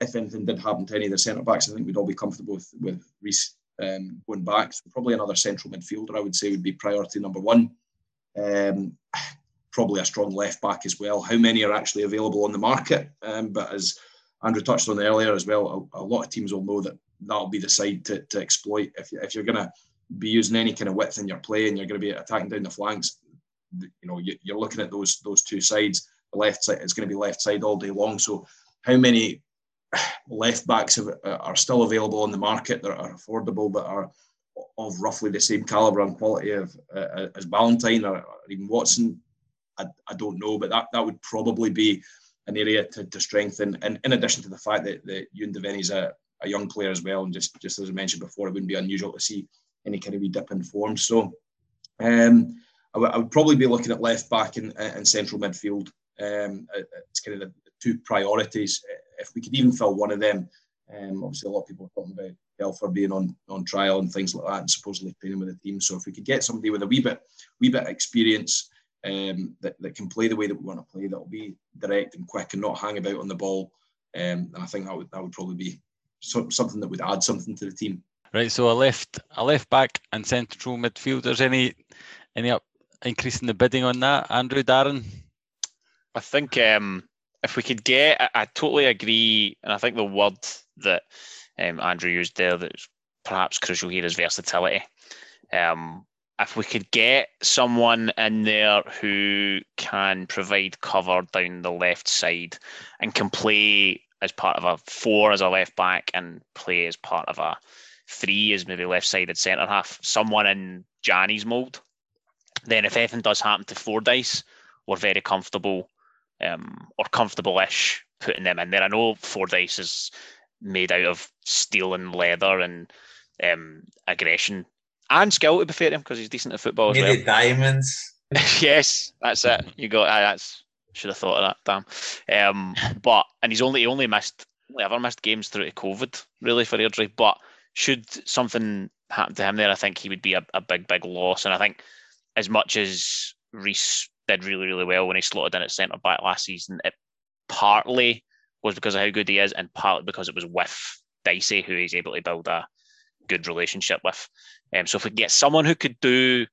if anything did happen to any of the centre backs, I think we'd all be comfortable with, with Rhys um, going back. So probably another central midfielder, I would say, would be priority number one. Um, probably a strong left back as well. How many are actually available on the market? Um, but as Andrew touched on earlier as well, a, a, lot of teams will know that that'll be the side to, to exploit. If, you, if you're going to be using any kind of width in your play and you're going to be attacking down the flanks, you know, you, you're looking at those those two sides. The left side is going to be left side all day long. So how many left backs have, are still available on the market that are affordable but are of roughly the same caliber and quality of uh, as Valentine or, or even Watson? I, I don't know, but that, that would probably be an area to, to strengthen. And in addition to the fact that, that Ewan Devaney is a, a young player as well, and just, just as I mentioned before, it wouldn't be unusual to see any kind of wee dip in form. So um, I, w- I would probably be looking at left back and, and central midfield. Um, it's kind of the two priorities. If we could even fill one of them, um, obviously a lot of people are talking about Belfort being on, on trial and things like that, and supposedly training with the team. So if we could get somebody with a wee bit, wee bit experience um, that, that can play the way that we want to play, that will be direct and quick and not hang about on the ball. Um, and I think that would that would probably be so, something that would add something to the team. Right, so a left a left back and central midfielders. Any any up increase in the bidding on that, Andrew Darren? I think um, if we could get, I, I, totally agree, and I think the word that um, Andrew used there that's perhaps crucial here is versatility. Um, if we could get someone in there who can provide cover down the left side and can play as part of a four as a left back and play as part of a three as maybe left sided centre half, someone in Johnny's mould, then if anything does happen to Fordyce, we're very comfortable um, or comfortable-ish putting them in there. I know Fordyce is made out of steel and leather and um, aggression and skill to be fair to him because he's decent at football as well. diamonds. yes, that's it. You got ah, that's should have thought of that. Damn. Um, but and he's only he only missed only ever missed games through to COVID really for Airdrie. But should something happen to him there, I think he would be a, a big big loss. And I think as much as Rhys did really really well when he slotted in at centre back last season, it partly was because of how good he is, and partly because it was with Dicey, who he's able to build a good relationship with. Um, so if we get someone who could do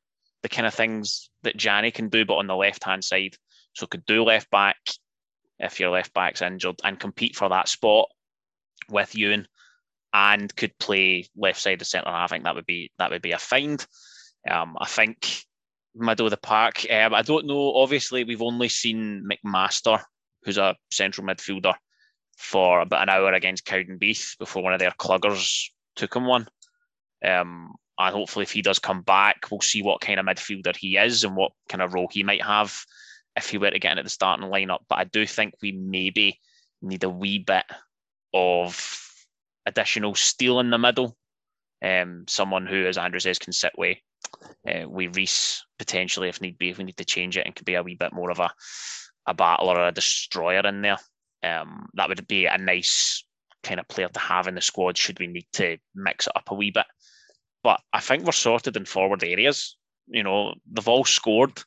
the kind of things that Janny can do, but on the left hand side, so could do left back if your left back's injured and compete for that spot with Ewan and could play left side of centre. I think that would be that would be a find. Um, I think middle of the park. Um, I don't know. Obviously, we've only seen McMaster, who's a central midfielder, for about an hour against Cowdenbeath before one of their cluggers took him one. Um, and hopefully, if he does come back, we'll see what kind of midfielder he is and what kind of role he might have if he were to get into the starting lineup. But I do think we maybe need a wee bit of additional steel in the middle. Um, someone who, as Andrew says, can sit with uh, we Rhys potentially if need be if we need to change it and could be a wee bit more of a a battler or a destroyer in there. Um, that would be a nice kind of player to have in the squad should we need to mix it up a wee bit. But I think we're sorted in forward areas. You know, they've all scored.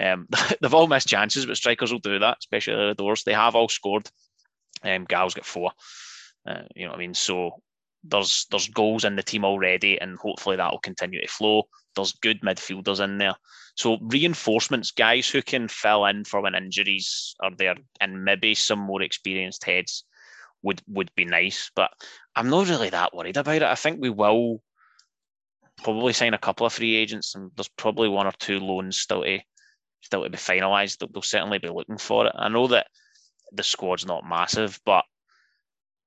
Um, they've all missed chances, but strikers will do that, especially the doors. They have all scored. Um, Gal's got four. Uh, you know what I mean? So there's there's goals in the team already, and hopefully that will continue to flow. There's good midfielders in there. So reinforcements, guys who can fill in for when injuries are there, and maybe some more experienced heads would would be nice. But I'm not really that worried about it. I think we will probably sign a couple of free agents, and there's probably one or two loans still to still to be finalised. They'll, they'll certainly be looking for it. I know that the squad's not massive, but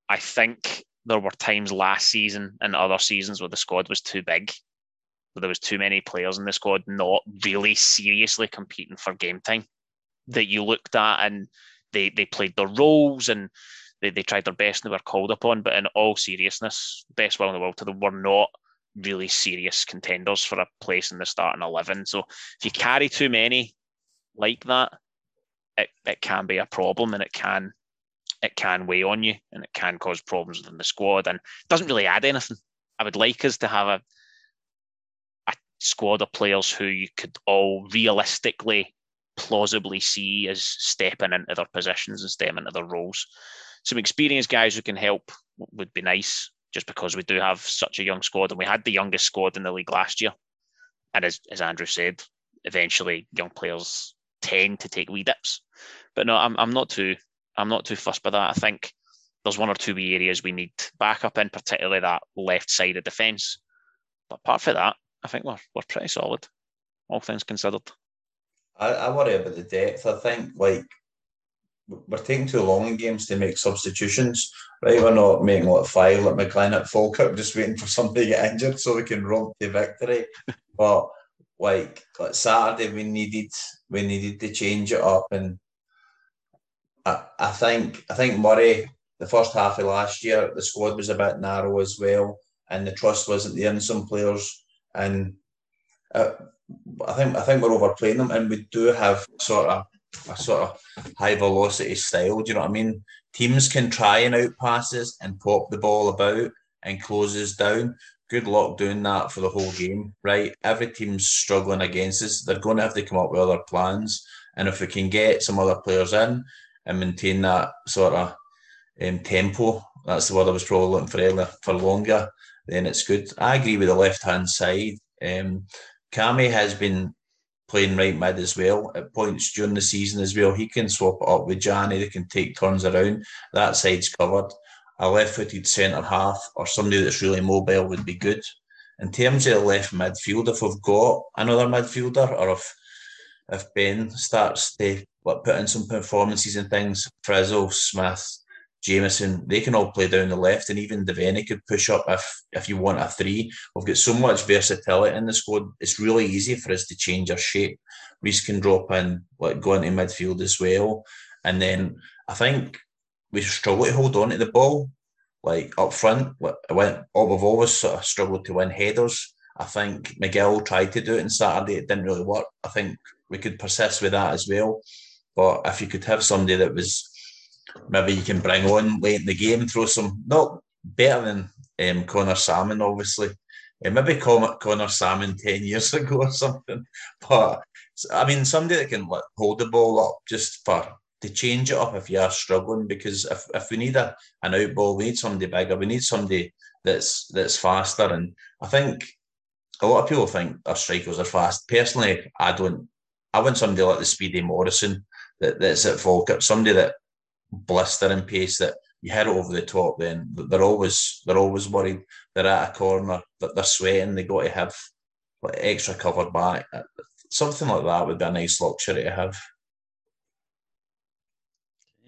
I think there were times last season and other seasons where the squad was too big, where there was too many players in the squad not really seriously competing for game time. That you looked at and they they played their roles and they, they tried their best and they were called upon, but in all seriousness, best will in the world to them were not really serious contenders for a place in the starting eleven. So if you carry too many like that, it, it can be a problem and it can it can weigh on you and it can cause problems within the squad and doesn't really add anything. I would like us to have a a squad of players who you could all realistically, plausibly see as stepping into their positions and stepping into their roles. Some experienced guys who can help would be nice, just because we do have such a young squad and we had the youngest squad in the league last year. And as, as Andrew said, eventually young players tend to take wee dips. But no, I'm, I'm not too I'm not too fussed by that. I think there's one or two areas we need backup in, particularly that left side of defence. But apart from that, I think we're we're pretty solid, all things considered. I, I worry about the depth. I think like we're taking too long in games to make substitutions. Right, we're not making like five like McLean at Falkirk, just waiting for somebody to get injured so we can run to victory. but like like Saturday, we needed we needed to change it up, and I, think I think Murray the first half of last year the squad was a bit narrow as well, and the trust wasn't there in some players, and uh, I think I think we're overplaying them, and we do have sort of a sort of high velocity style. Do you know what I mean? Teams can try and out passes and pop the ball about and closes down. Good luck doing that for the whole game, right? Every team's struggling against us. They're going to have to come up with other plans. And if we can get some other players in and maintain that sort of um, tempo, that's the word I was probably looking for earlier, for longer, then it's good. I agree with the left hand side. Um, Kami has been playing right mid as well at points during the season as well. He can swap it up with Johnny. They can take turns around. That side's covered. A left-footed centre half or somebody that's really mobile would be good. In terms of the left midfield, if we've got another midfielder or if if Ben starts to put in some performances and things, Frizzell, Smith, Jameson, they can all play down the left, and even Devaney could push up if if you want a three. We've got so much versatility in the squad. It's really easy for us to change our shape. Rhys can drop in, like go into midfield as well, and then I think we struggle to hold on to the ball. like up front. Wh- When oh, we've always sort of struggled to win headers. I think Miguel tried to do it on Saturday. It didn't really work. I think we could persist with that as well. But if you could have somebody that was maybe you can bring on late in the game, throw some not better than um, Conor Sammon, obviously. Uh, maybe Con- Conor Sammon ten years ago or something. But I mean, somebody that can like, hold the ball up just for to change it up if you are struggling. Because if, if we need a an out ball, we need somebody bigger. We need somebody that's that's faster. And I think a lot of people think our strikers are fast. Personally, I don't. I want somebody like the Speedy Morrison that, that's at Falkirk, somebody that blistering pace that you hit it over the top. Then they're always they're always worried. They're at a corner that they're sweating. They got to have like extra cover back. Uh, something like that would be a nice luxury to have.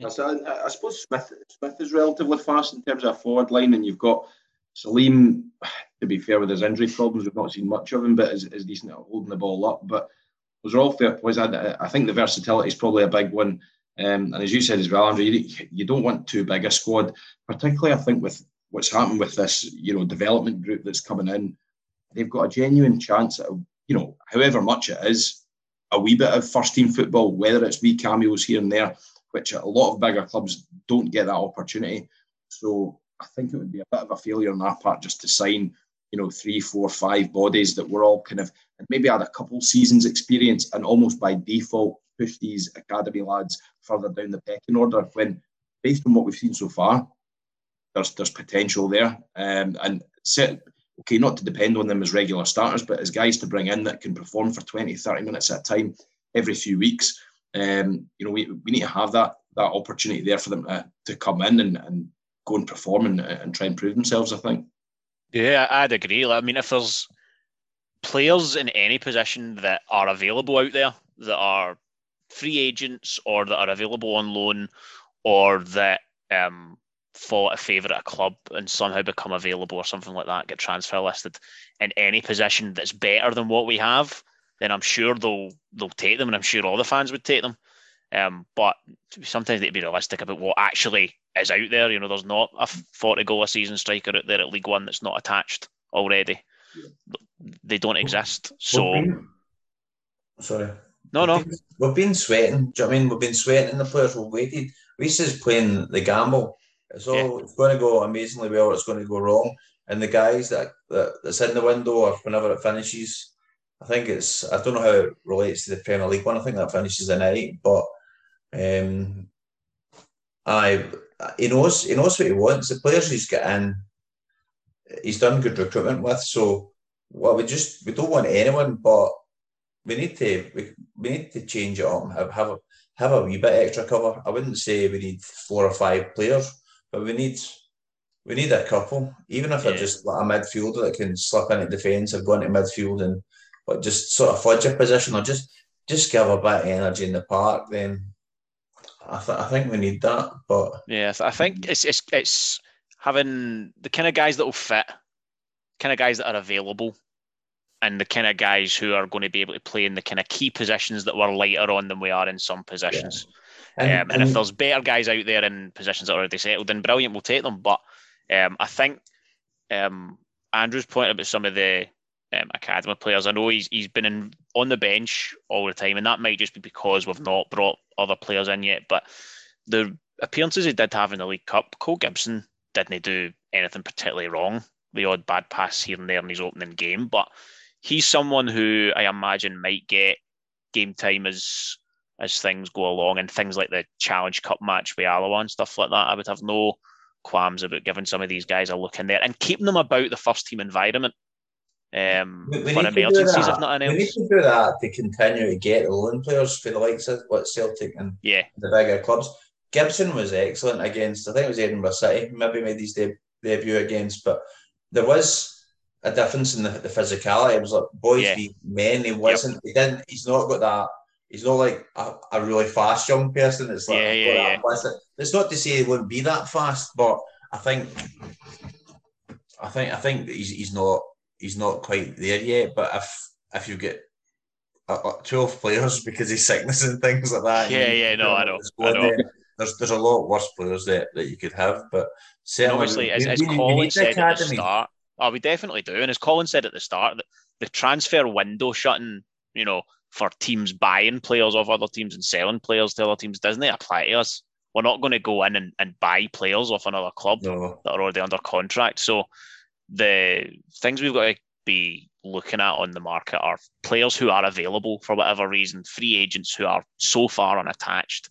I, suppose Smith Smith is relatively fast in terms of forward line, and you've got Salim. To be fair, with his injury problems, we've not seen much of him, but is, is decent at holding the ball up. But those are all fair points. I, I think the versatility is probably a big one. Um, and as you said as well, Andrew, you, you don't want too big a squad, particularly I think with what's happened with this, you know, development group that's coming in. They've got a genuine chance at, you know, however much it is, a wee bit of first team football, whether it's wee cameos here and there, which a lot of bigger clubs don't get that opportunity. So I think it would be a bit of a failure on our part just to sign, you know, three, four, five bodies that were all kind of maybe had a couple seasons experience and almost by default push these academy lads further down the pecking order when based on what we've seen so far, there's there's potential there. Um, and set, okay, not to depend on them as regular starters, but as guys to bring in that can perform for 20, 30 minutes at a time every few weeks. Um, you know, we, we need to have that that opportunity there for them to, to come in and, and go and perform and, and try and prove themselves, I think. Yeah, I'd agree. I mean, if there's players in any position that are available out there that are free agents or that are available on loan or that um, fall a favour at a club and somehow become available or something like that, get transfer listed in any position that's better than what we have, then I'm sure they'll they'll take them, and I'm sure all the fans would take them. Um, but sometimes they'd be realistic about what actually is out there. You know, there's not a 40 goal a season striker out there at League One that's not attached already. They don't exist. So been- sorry. no, no, We've been, we've been sweating. Do you know what I mean? We've been sweating in the players. We've waited. Rhys is playing the gamble. It's all it's going to go amazingly well. It's going to go wrong. And the guys that, that that's in the window or whenever it finishes, I think it's. I don't know how it relates to the Premier League one. I think that finishes tonight, but um, I he knows he knows what he wants. The players he's got in, he's done good recruitment with. So well, we just we don't want anyone, but we need to we, we need to change it up. Have have a have a wee bit extra cover. I wouldn't say we need four or five players, but we need we need a couple. Even if Yeah. they're just like a midfielder that can slip into defence or go into midfield and but just sort of fudge a position or just just give a bit of energy in the park. Then I th- I think we need that. But Yeah, I think it's it's it's having the kind of guys that will fit, kind of guys that are available, and the kind of guys who are going to be able to play in the kind of key positions that we're lighter on than we are in some positions. and, um, and if there's better guys out there in positions that are already settled, then brilliant, we'll take them. But um, I think um, Andrew's point about some of the um, academy players, I know he's he's been in, on the bench all the time, and that might just be because we've not brought other players in yet. But the appearances he did have in the League Cup, Cole Gibson didn't do anything particularly wrong. The odd bad pass here and there in his opening game, but he's someone who I imagine might get game time as as things go along and things like the Challenge Cup match with Alloa and stuff like that. I would have no qualms about giving some of these guys a look in there and keeping them about the first team environment um, We- for need to do emergencies, that. if not anything We need to do that to continue to get the loan players for the likes of what Celtic and Yeah, the bigger clubs. Gibson was excellent against, I think it was Edinburgh City, maybe made his de- debut against, but there was a difference in the, the physicality. It was like boys Yeah. men. He wasn't, he didn't, he's not got that, he's not like a, a really fast young person. It's like, Yeah, yeah, yeah. It's not to say he wouldn't be that fast, but I think, I think, I think he's, he's not, he's not quite there yet. But if, if you get uh, uh, 12 players because of sickness and things like that. Yeah, yeah, no, I know, I know. then, there's there's a lot worse players that, that you could have, but And certainly obviously, as, as Colin said at the start, oh, we definitely do. And as Colin said at the start, the, the transfer window shutting, you know, for teams buying players off other teams and selling players to other teams doesn't it apply to us. We're not going to go in and, and buy players off another club No, that are already under contract. So the things we've got to be looking at on the market are players who are available for whatever reason, free agents who are so far unattached.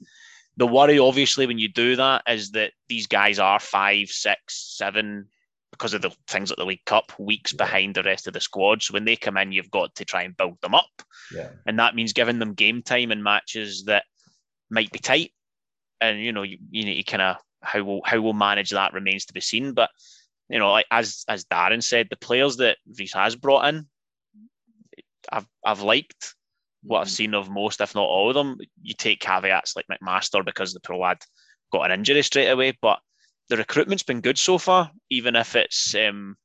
The worry, obviously, when you do that is that these guys are five, six, seven, because of the things like the League Cup, weeks behind the rest of the squad. So when they come in, you've got to try and build them up. yeah, And that means giving them game time in matches that might be tight. And you know, you, you need to kind of how we'll how we'll manage that remains to be seen. But you know, like as as Darren said, the players that Rhys has brought in, I've I've liked what I've seen of most, if not all of them. You take caveats like McMaster because the pro lad got an injury straight away, but the recruitment's been good so far, even if it's um,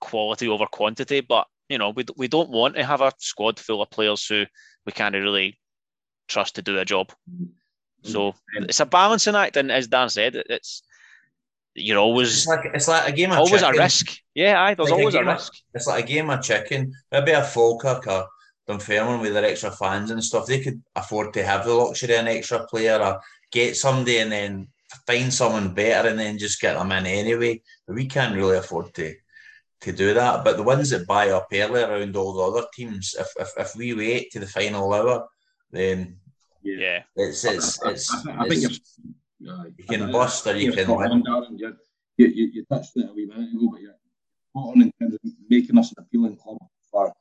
quality over quantity. But you know, we, we don't want to have a squad full of players who we can't really trust to do a job. So it's a balancing act, and as Dan said, it's you're always it's like it's like a game of always a risk. Yeah, aye, there's Like always a game of- risk. It's like a game of chicken. Maybe a Falkirk or Dunfermline with their extra fans and stuff. They could afford to have the luxury of an extra player or get somebody and then find someone better and then just get them in anyway. But we can't really afford to to do that. But the ones that buy up early around all the other teams, if if, if we wait to the final hour, then Yeah, it's it's it's, I, think- I think it's you're, aye. you can bust or you can win. You, you, you touched it a wee minute ago, but you're spot on in terms of making us an appealing club for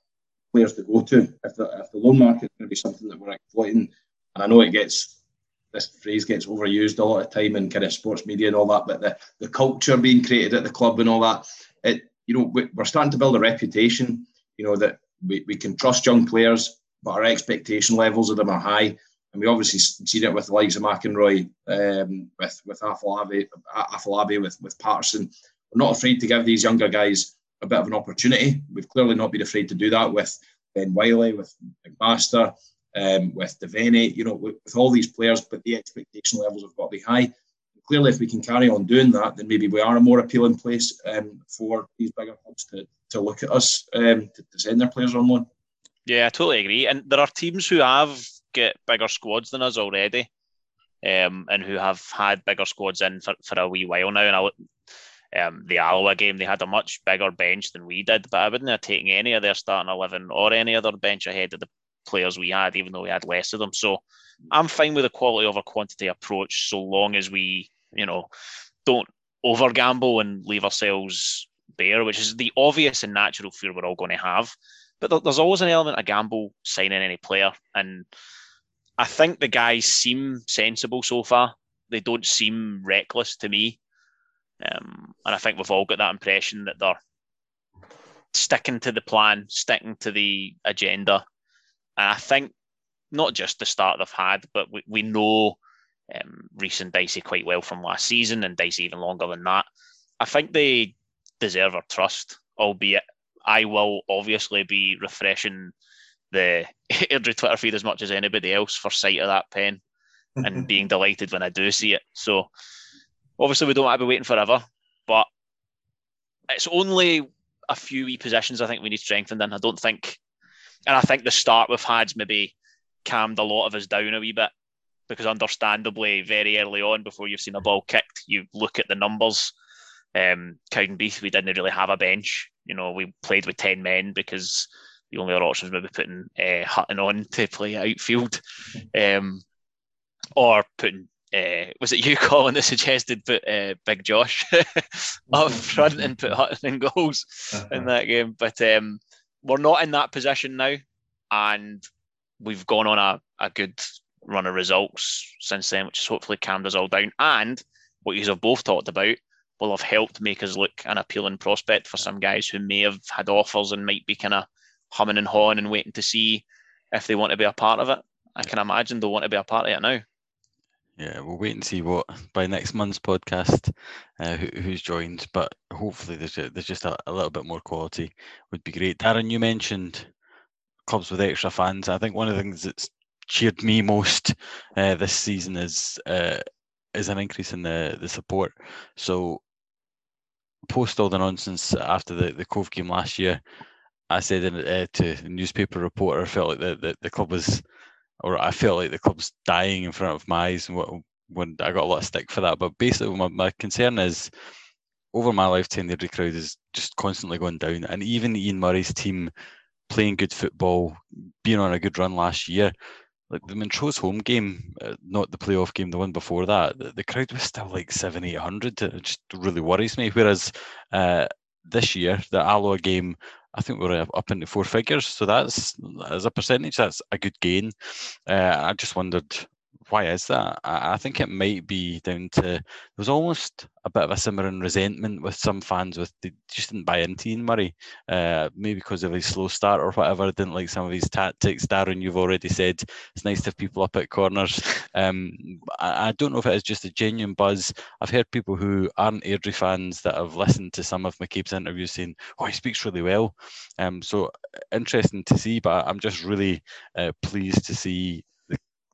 players to go to. If the, if the loan market is going to be something that we're exploiting, and I know it gets this phrase gets overused a lot of time in kind of sports media and all that, but the, the culture being created at the club and all that, it you know we, we're starting to build a reputation. You know that we, we can trust young players, but our expectation levels of them are high. And we obviously seen it with the likes of McInroy, um, with with Afolabi, with with Patterson. We're not afraid to give these younger guys a bit of an opportunity. We've clearly not been afraid to do that with Ben Wiley, with McMaster, um, with Devaney, you know, with, with all these players, but the expectation levels have got to be high. Clearly, if we can carry on doing that, then maybe we are a more appealing place um, for these bigger clubs to, to look at us um, to send their players on loan. yeah, I totally agree. And there are teams who have get bigger squads than us already, um, and who have had bigger squads in for, for a wee while now. And I um, the Alloa game, they had a much bigger bench than we did, but I wouldn't have taken any of their starting eleven or any other bench ahead of the players we had, even though we had less of them. So I'm fine with the quality over quantity approach, so long as we, you know, don't over gamble and leave ourselves bare, which is the obvious and natural fear we're all going to have. But there's always an element of gamble signing any player, and I think the guys seem sensible so far. They don't seem reckless to me, um, and I think we've all got that impression that they're sticking to the plan, sticking to the agenda. And I think not just the start they've had, but we, we know um, Rhys and Dicey quite well from last season, and Dicey even longer than that. I think they deserve our trust, albeit I will obviously be refreshing the Airdrie Twitter feed as much as anybody else for sight of that pen and being delighted when I do see it. So obviously we don't want to be waiting forever, but it's only a few wee positions I think we need strengthened in. I don't think, and I think the start we've had's maybe calmed a lot of us down a wee bit because understandably very early on before you've seen a ball kicked, you look at the numbers. Um, Cowdenbeath, we didn't really have a bench. You know, we played with ten men because the only other option was maybe putting uh, Hutton on to play outfield, um, or putting. Uh, was it you, Colin, that suggested put uh, Big Josh up front and put Hutton in goals in that game? But um, we're not in that position now, and we've gone on a, a good run of results since then, which has hopefully calmed us all down. And what you have both talked about will have helped make us look an appealing prospect for some guys who may have had offers and might be kind of humming and hawing and waiting to see if they want to be a part of it. I can imagine they'll want to be a part of it now. Yeah, we'll wait and see what by next month's podcast uh, who, who's joined, but hopefully there's ju- there's just a, a little bit more quality would be great. Darren, you mentioned clubs with extra fans. I think one of the things that's cheered me most uh, this season is uh, is an increase in the the support. So post all the nonsense after the the Cove game last year, I said in, uh, to the newspaper reporter, I felt like the, the, the club was, or I felt like the club's dying in front of my eyes, and what, when I got a lot of stick for that. But basically, my, my concern is over my lifetime, the crowd is just constantly going down, and even Ian Murray's team playing good football, being on a good run last year, like the Montrose home game, uh, not the playoff game, the one before that, the, the crowd was still like seven, eight hundred. It just really worries me. Whereas uh, this year, the Alloa game, I think we're up into four figures. So that's as a percentage, that's a good gain. Uh, I just wondered why is that? I, I, think it might be down to there was almost a bit of a simmering resentment with some fans with they just didn't buy into Ian Murray, uh, maybe because of his slow start or whatever. Didn't like some of his tactics. Darren, you've already said it's nice to have people up at corners. Um, I, I, don't know if it is just a genuine buzz. I've heard people who aren't Airdrie fans that have listened to some of McCabe's interviews saying, "Oh, he speaks really well." Um, so interesting to see, but I'm just really uh, pleased to see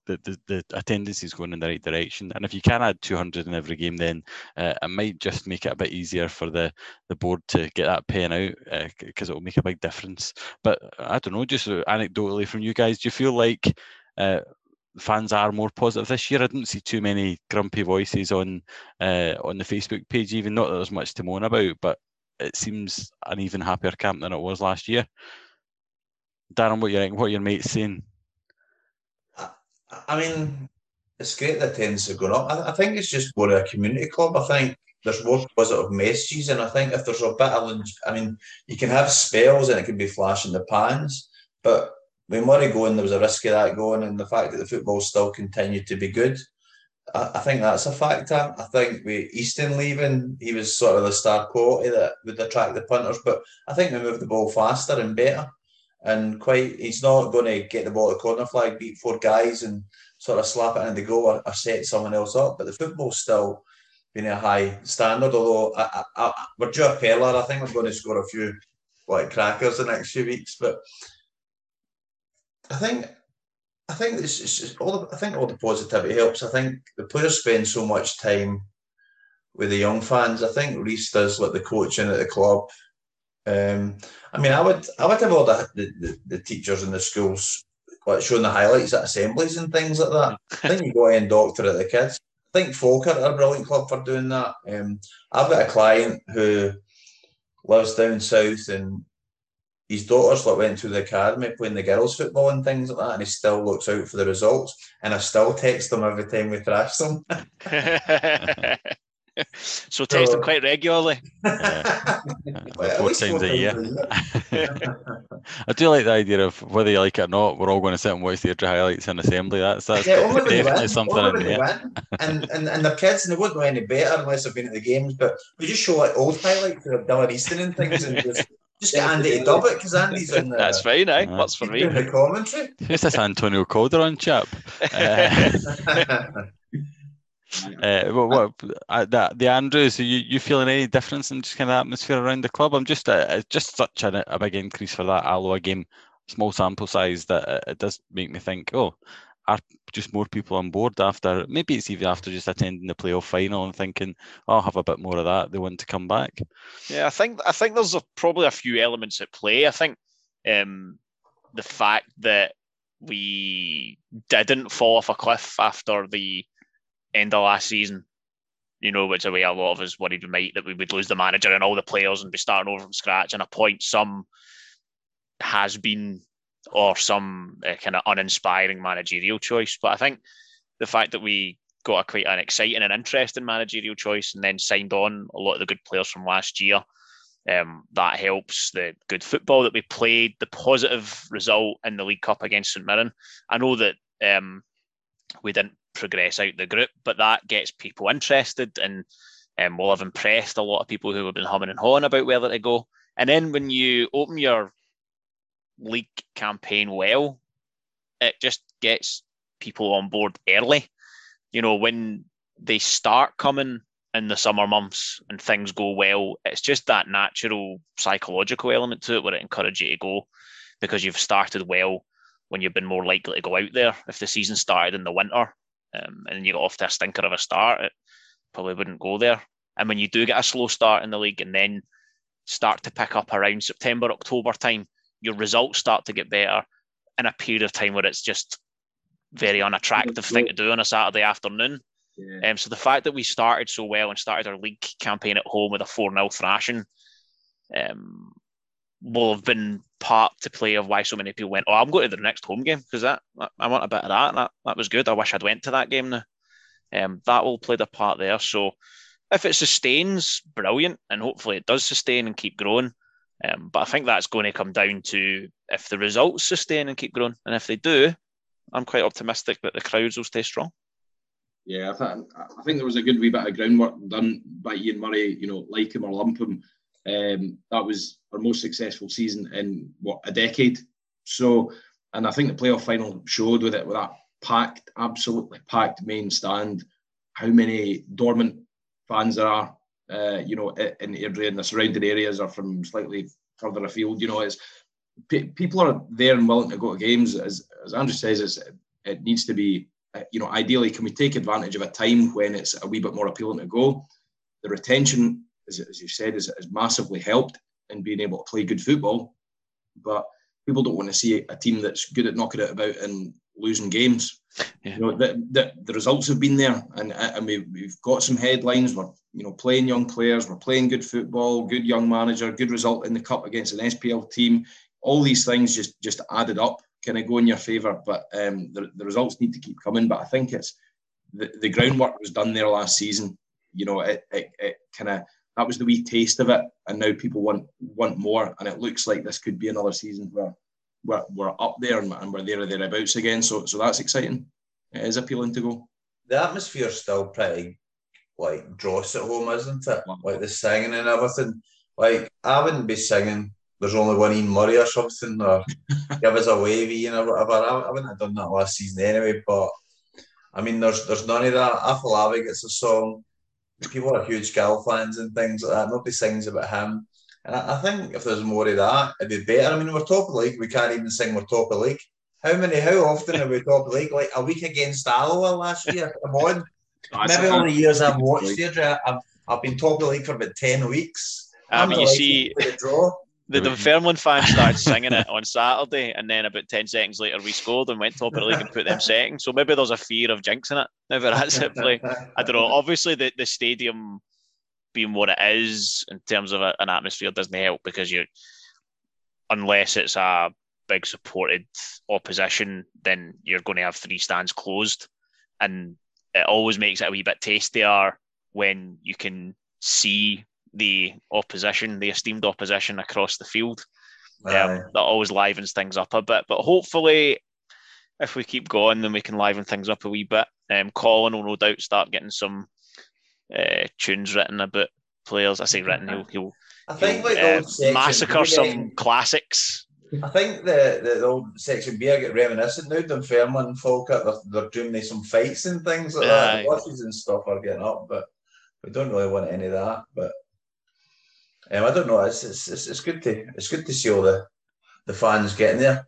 the, the, the attendance is going in the right direction. And if you can add 200 in every game, then uh, it might just make it a bit easier for the, the board to get that paying out because uh, it will make a big difference. But I don't know, just anecdotally from you guys, do you feel like uh, fans are more positive this year? I didn't see too many grumpy voices on uh, on the Facebook page, even not that there's much to moan about, but it seems an even happier camp than it was last year. Darren, what you what are your mates saying? I mean, it's great that attendance are going up. I, I think it's just more a community club. I think there's more positive messages, and I think if there's a bit of, I mean, you can have spells and it can be flashing the pans, but when Murray going, there was a risk of that going, and the fact that the football still continued to be good. I, I think that's a factor. I think with Easton leaving, he was sort of the star quality that would attract the punters, but I think we moved the ball faster and better and quite he's not going to get the ball to corner flag, beat four guys and sort of slap it in the goal or, or set someone else up. But the football's still been a high standard. Although I, I, I, we're due a peller, I think we're going to score a few like crackers the next few weeks. But I think I think this it's all the, I think all the positivity helps. I think the players spend so much time with the young fans. I think Rhys does like the coaching at the club um, I mean, I would I would have all the, the, the teachers in the schools like showing the highlights at assemblies and things like that. I think you go and doctor at the kids. I think Falkirk are a brilliant club for doing that. Um, I've got a client who lives down south and his daughters like went to the academy playing the girls football and things like that, and he still looks out for the results. And I still text them every time we thrash them. so text them quite regularly. Yeah. four times a year. I do like the idea of whether you like it or not, we're all going to sit and watch the Airdrie highlights in assembly. That's that's yeah, definitely something in there. and, and and their kids, and they won't know any better unless they've been at the games. But we just show like old highlights of Dylan Easton and things, and just just get Andy to dub it because Andy's in the. That's fine, eh? Uh, That's for me. In The commentary. Who's this Antonio Calderon chap? Uh, uh, what, what uh, the, the Andrews? Are you, you feeling any difference in just kind of atmosphere around the club? I'm just uh, just such a, a big increase for that Alloa game, small sample size that uh, it does make me think, oh, are just more people on board after? Maybe it's even after just attending the playoff final and thinking, oh, I'll have a bit more of that. They want to come back. Yeah, I think I think there's a, probably a few elements at play. I think um, the fact that we didn't fall off a cliff after the end of last season, you know, which is way a lot of us worried we might that we would lose the manager and all the players and be starting over from scratch and appoint some has been or some uh, kind of uninspiring managerial choice. But I think the fact that we got a quite an exciting and interesting managerial choice and then signed on a lot of the good players from last year. Um, that helps the good football that we played, the positive result in the League Cup against St Mirren. I know that um, we didn't progress out the group, but that gets people interested and um, will have impressed a lot of people who have been humming and hawing about whether to go. And then when you open your league campaign well, it just gets people on board early. You know, when they start coming in the summer months and things go well, it's just that natural psychological element to it where it encourages you to go because you've started well when you've been more likely to go out there. If the season started in the winter um, and you got off to a stinker of a start, it probably wouldn't go there. And when you do get a slow start in the league and then start to pick up around September, October time, your results start to get better in a period of time where it's just very unattractive thing to do on a Saturday afternoon. Yeah. Um, so the fact that we started so well and started our league campaign at home with a 4 0 thrashing um, will have been part to play of why so many people went, Oh, I'm going to the next home game because that, I want a bit of that. that. That was good. I wish I'd went to that game now. Um, that will play the part there. So if it sustains, brilliant, and hopefully it does sustain and keep growing. Um, but I think that's going to come down to if the results sustain and keep growing, and if they do, I'm quite optimistic that the crowds will stay strong. Yeah, I, th- I think there was a good wee bit of groundwork done by Ian Murray. You know, like him or lump him. Um, that was our most successful season in what a decade. So, and I think the playoff final showed with it with that packed, absolutely packed main stand, how many dormant fans there are. Uh, you know, in the surrounding areas are from slightly further afield. You know, it's pe- people are there and willing to go to games. As as Andrew says, it needs to be. uh, You know, ideally, can we take advantage of a time when it's a wee bit more appealing to go? The retention, as, as you said, is, is massively helped in being able to play good football. But people don't want to see a team that's good at knocking it about and losing games. Yeah. You know, the, the, the results have been there, and and we, we've got some headlines. We're you know playing young players, we're playing good football, good young manager, good result in the cup against an SPL team. All these things just just added up, kind of go in your favour. But um, the, the results need to keep coming. But I think it's the, the groundwork was done there last season. You know, it it, it kind of that was the wee taste of it, and now people want want more. And it looks like this could be another season where we're, we're up there and, and we're there or thereabouts again. So so that's exciting. It is appealing to go. The atmosphere's still pretty like dross at home, isn't it? Like the singing and everything. Like I wouldn't be singing. There's only one Ian Murray or something, or give us a wavy or whatever. I, I wouldn't have done that last season anyway. But I mean, there's there's none of that. Afolabi gets a song. People are huge Gal fans and things like that. Nobody sings about him. And I, I think if there's more of that, it'd be better. I mean, we're top of the league. We can't even sing we're top of the league. How many? How often are we top of the league? Like a week against Alloa last year. Come on. Maybe all the years I've watched Deirdre, I've, I've been top of the league for about 10 weeks. Uh, I mean, you see, draw. The Dunfermline fans started singing it on Saturday, and then about 10 seconds later, we scored and went top of the league and put them second. So maybe there's a fear of jinxing it. Never that's at play. I don't know. Obviously, the, the stadium being what it is in terms of a, an atmosphere doesn't help because you, unless it's a big supported opposition, then you're going to have three stands closed, and it always makes it a wee bit tastier when you can see the opposition, the esteemed opposition across the field. Um, that always livens things up a bit. But hopefully, if we keep going, then we can liven things up a wee bit. Um, Colin will no doubt start getting some uh, tunes written about players. I say written, he'll, he'll, I think like uh, section massacre some getting- classics. I think the, the, the old section B get reminiscent now. Dunfermline folk are they're, they're doing me some fights and things like that. The buses and stuff are getting up, but we don't really want any of that. But um, I don't know. It's, it's it's it's good to it's good to see all the the fans getting there.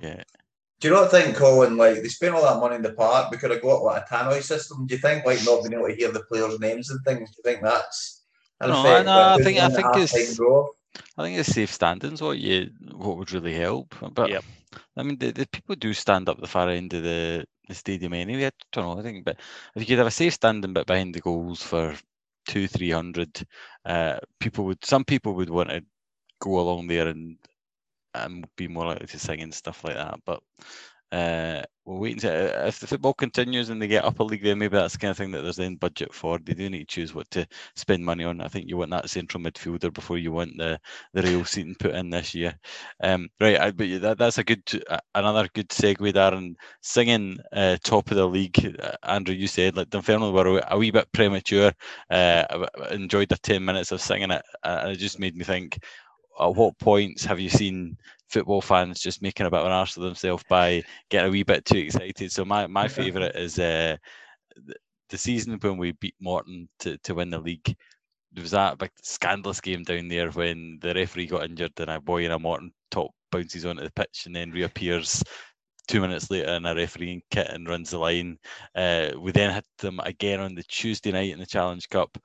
Yeah. Do you not think, Colin, like they spent all that money in the park, we could have got what a tannoy system? Do you think like not being able to hear the players' names and things? Do you think that's an No, effect no, that I think- I think half-time it's- I think it's safe standings what you what would really help. But Yep. I mean, the, the people do stand up the far end of the, the stadium anyway. I don't know. I think, but if you could have a safe standing bit behind the goals for two, three hundred, uh, people would. Some people would want to go along there and and be more likely to sing and stuff like that. But uh, we'll wait and see. Uh, If the football continues and they get up a league, then maybe that's the kind of thing that there's then budget for. They do need to choose what to spend money on. I think you want that central midfielder before you want the the rail seating put in this year. Um, right, I, but that, that's a good uh, another good segue, Darren. Singing uh, top of the league, uh, Andrew, you said like Dunfermline were a, wee bit premature. I- enjoyed the ten minutes of singing it, and it just made me think. At what points have you seen football fans just making a bit of an arse of themselves by getting a wee bit too excited? So my my favourite is uh, th- the season when we beat Morton to, to win the league there was that big scandalous game down there when the referee got injured and a boy in a Morton top bounces onto the pitch and then reappears two minutes later in a refereeing kit and runs the line. Uh, we then had them again on the Tuesday night in the Challenge Cup.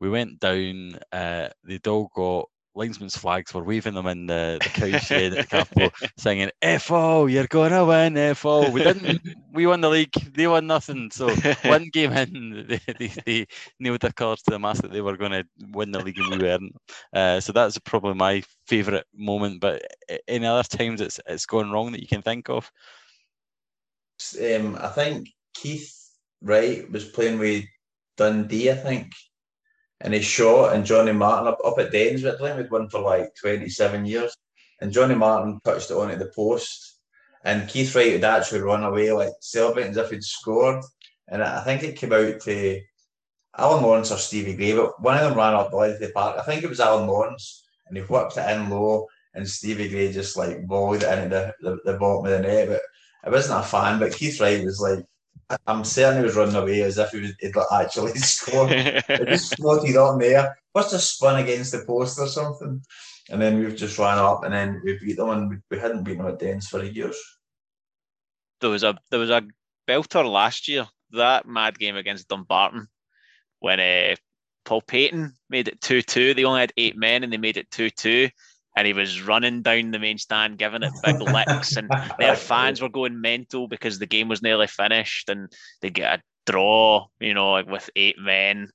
We went down, uh, they'd all got linesman's flags, we're waving them in the, the cow shed at the Cappielow, singing FO, you're gonna win FO. We didn't we won the league, they won nothing. So one game in, they, they, they nailed their colours to the mast that they were gonna win the league and we weren't. Uh, so that's probably my favourite moment. But any other times it's it's gone wrong that you can think of? Um, I think Keith Wright was playing with Dundee, I think, and he shot, and Johnny Martin up, up at Denswich, I think we'd won for like 27 years, and Johnny Martin touched it on at the post, and Keith Wright would actually run away, like celebrating as if he'd scored, and I think it came out to Alan Lawrence or Stevie Gray, but one of them ran up the line of the park. I think it was Alan Lawrence, and he whipped it in low, and Stevie Gray just like volleyed it into the, the, the bottom of the net, but I wasn't a fan, but Keith Wright was like, I'm certain he was running away as if he was he'd actually scored. it just floated on there. Must have spun against the post or something. And then we've just ran up and then we beat them and we hadn't been at Dens for years. There was a there was a belter last year, that mad game against Dumbarton, when uh, Paul Payton made it 2 2. They only had eight men and they made it 2 2 and he was running down the main stand, giving it big licks, and their fans were going mental because the game was nearly finished, and they get a draw, you know, like with eight men,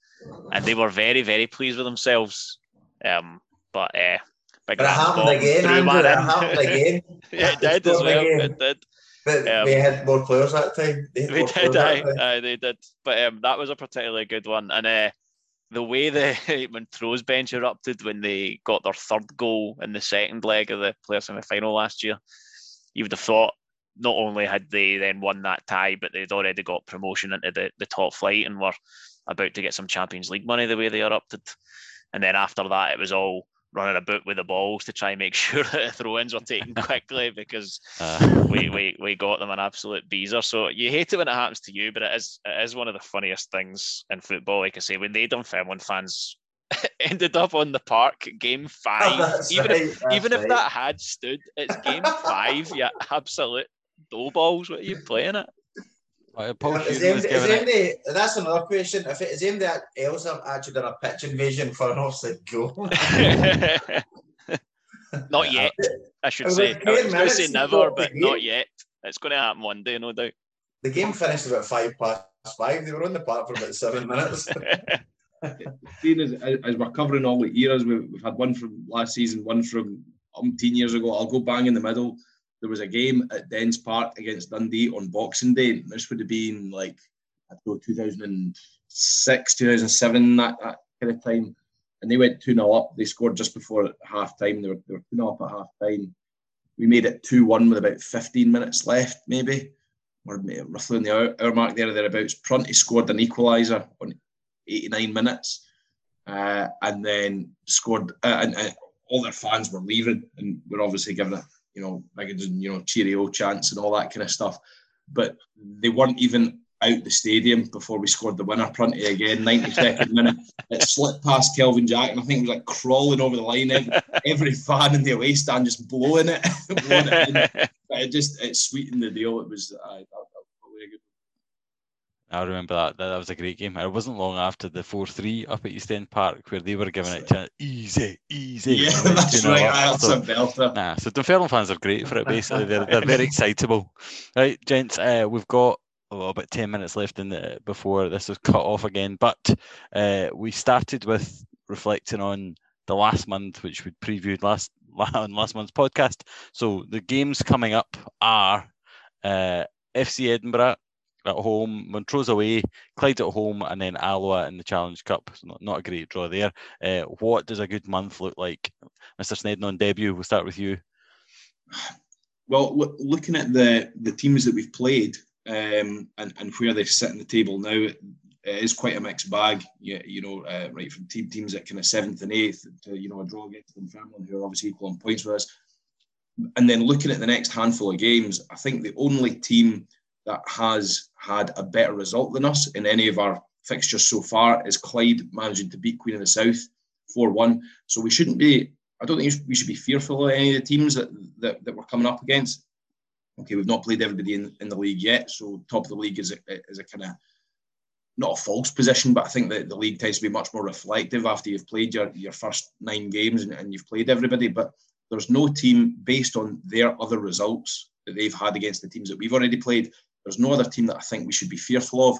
and they were very, very pleased with themselves. Um, but uh, big But it happened again, Andrew. It happened again. yeah, it did as well. Again. It did. But Um, they had more players that time. They, did, players that aye, time. aye, they did. But um, that was a particularly good one. And uh, the way the Montrose bench erupted when they got their third goal in the second leg of the player semi final last year, you would have thought not only had they then won that tie, but they'd already got promotion into the, the top flight and were about to get some Champions League money the way they erupted. And then after that, it was all running about with the balls to try and make sure that the throw-ins were taken quickly because Uh, we, we we got them an absolute beezer. So you hate it when it happens to you, but it is it is one of the funniest things in football. Like I say, when they done Dunfermline fans ended up on the park, game five, even right, if even if that had stood, it's game five. Yeah, absolute dough balls. What are you playing at? Paul Is Shearing was MD, giving it. is MD, that's another question. If it is MD else have actually done a pitch invasion for an offside goal, not yet. I should It say. I was going to say never, stop the but not yet. It's going to happen one day, no doubt. the game finished about five past five. They were on the park for about seven minutes. Seeing as, as we're covering all the eras, we've, we've had one from last season, one from umpteen years ago. I'll go bang in the middle. There was a game at Dens Park against Dundee on Boxing Day. This would have been like, I don't know, 2006, 2007, that, that kind of time. And they went 2 0 up. They scored just before half time. They were, they were 2 0 up at half time. We made it 2 1 with about 15 minutes left, maybe. Or roughly on the hour, hour mark there or thereabouts. Prunty scored an equaliser on 89 minutes, uh, and then scored. Uh, and, and all their fans were leaving, and we're obviously giving it, you know, like you know, cheerio chants and all that kind of stuff. But they weren't even out the stadium before we scored the winner. Prunty again, 92nd minute. It slipped past Kelvin Jack, and I think he was like crawling over the line. Every, every fan in the away stand just blowing it, blowing it. But it just it sweetened the deal. It was uh, that, that was probably a good. I remember that. that. That was a great game. It wasn't long after the 4 3 up at East End Park where they were giving it to easy, easy. Yeah, that's 2-0 right. up. That's So- a belter. Nah, so Dunfermline fans are great for it. Basically, they're they're very excitable. Right, gents, uh, we've got about ten minutes left in the before this is cut off again. But uh, we started with reflecting on the last month, which we previewed last on last month's podcast. So the games coming up are uh, FC Edinburgh at home, Montrose away, Clyde at home, and then Alloa in the Challenge Cup. Not, not a great draw there. Uh, what does a good month look like, Mr. Snedden on debut? We'll start with you. Well, loo- looking at the the teams that we've played um, and and where they sit in the table now, it, it is quite a mixed bag. You, you know, uh, right from team teams at kind of seventh and eighth to you know a draw against Dunfermline, who are obviously equal on points with us. And then looking at the next handful of games, I think the only team that has had a better result than us in any of our fixtures so far is Clyde managing to beat Queen of the South 4 1. So we shouldn't be I don't think we should be fearful of any of the teams that, that, that we're coming up against. Okay, we've not played everybody in, in the league yet, so top of the league is a, is a kind of not a false position, but I think that the league tends to be much more reflective after you've played your, your first nine games and, and you've played everybody. But there's no team based on their other results that they've had against the teams that we've already played. There's no other team that I think we should be fearful of.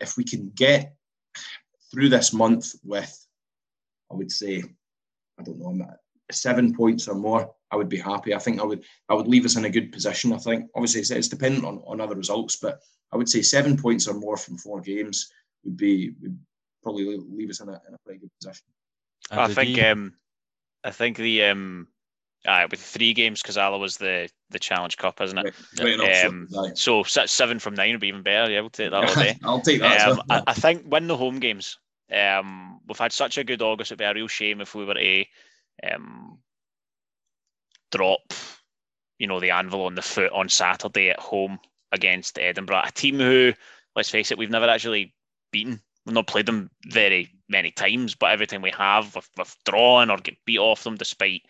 If we can get through this month with, I would say, I don't know, seven points or more, I would be happy. I think I would I would leave us in a good position. I think obviously it's, it's dependent on, on other results, but I would say seven points or more from four games would be would probably leave us in a, in a pretty good position. I think um, I think the um, uh, with three games, Kazala was the the Challenge Cup, isn't it? Right, right enough, so- Um. So seven from nine would be even better. Yeah, we'll take that all day. I'll take that. Um, I, I think win the home games. Um, we've had such a good August. It'd be a real shame if we were to um, drop, you know, the anvil on the foot on Saturday at home against Edinburgh, a team who, let's face it, we've never actually beaten. We've not played them very many times, but every time we have, we've, we've drawn or get beat off them, despite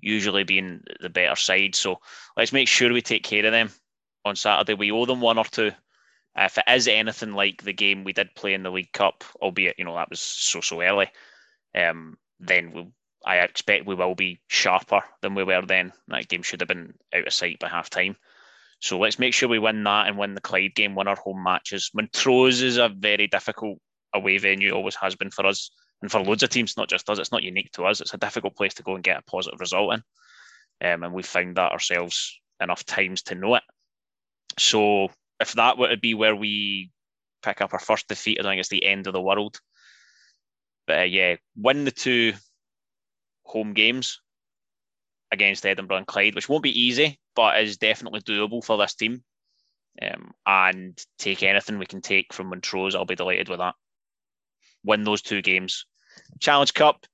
usually being the better side. So let's make sure we take care of them on Saturday. We owe them one or two. If it is anything like the game we did play in the League Cup, albeit you know that was so so early, um, then we, I expect we will be sharper than we were then. That game should have been out of sight by half time. So let's make sure we win that and win the Clyde game, win our home matches. Montrose is a very difficult away venue, always has been for us and for loads of teams, not just us. It's not unique to us. It's a difficult place to go and get a positive result in, um, and we've found that ourselves enough times to know it. So if that were to be where we pick up our first defeat, I think it's the end of the world. But uh, yeah, win the two home games against Edinburgh and Clyde, which won't be easy, but is definitely doable for this team. Um, and take anything we can take from Montrose, I'll be delighted with that. Win those two games. Challenge Cup,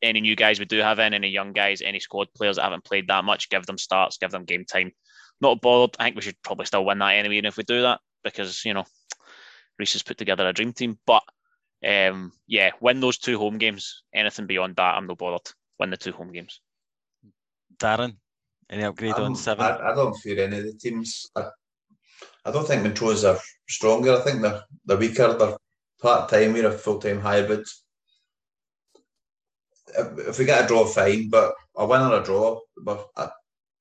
any new guys we do have in, any young guys, any squad players that haven't played that much, give them starts, give them game time. Not bothered. I think we should probably still win that anyway, even if we do that, because you know, Rhys has put together a dream team. But um, yeah, win those two home games. Anything beyond that, I'm no bothered. Win the two home games. Darren, any upgrade I'm- on seven? I, I don't fear any of the teams. I, I don't think Montrose are stronger. I think they're they're weaker. They're part time. We're a full time hybrid. If, we get a draw, fine. But a win or a draw, but I,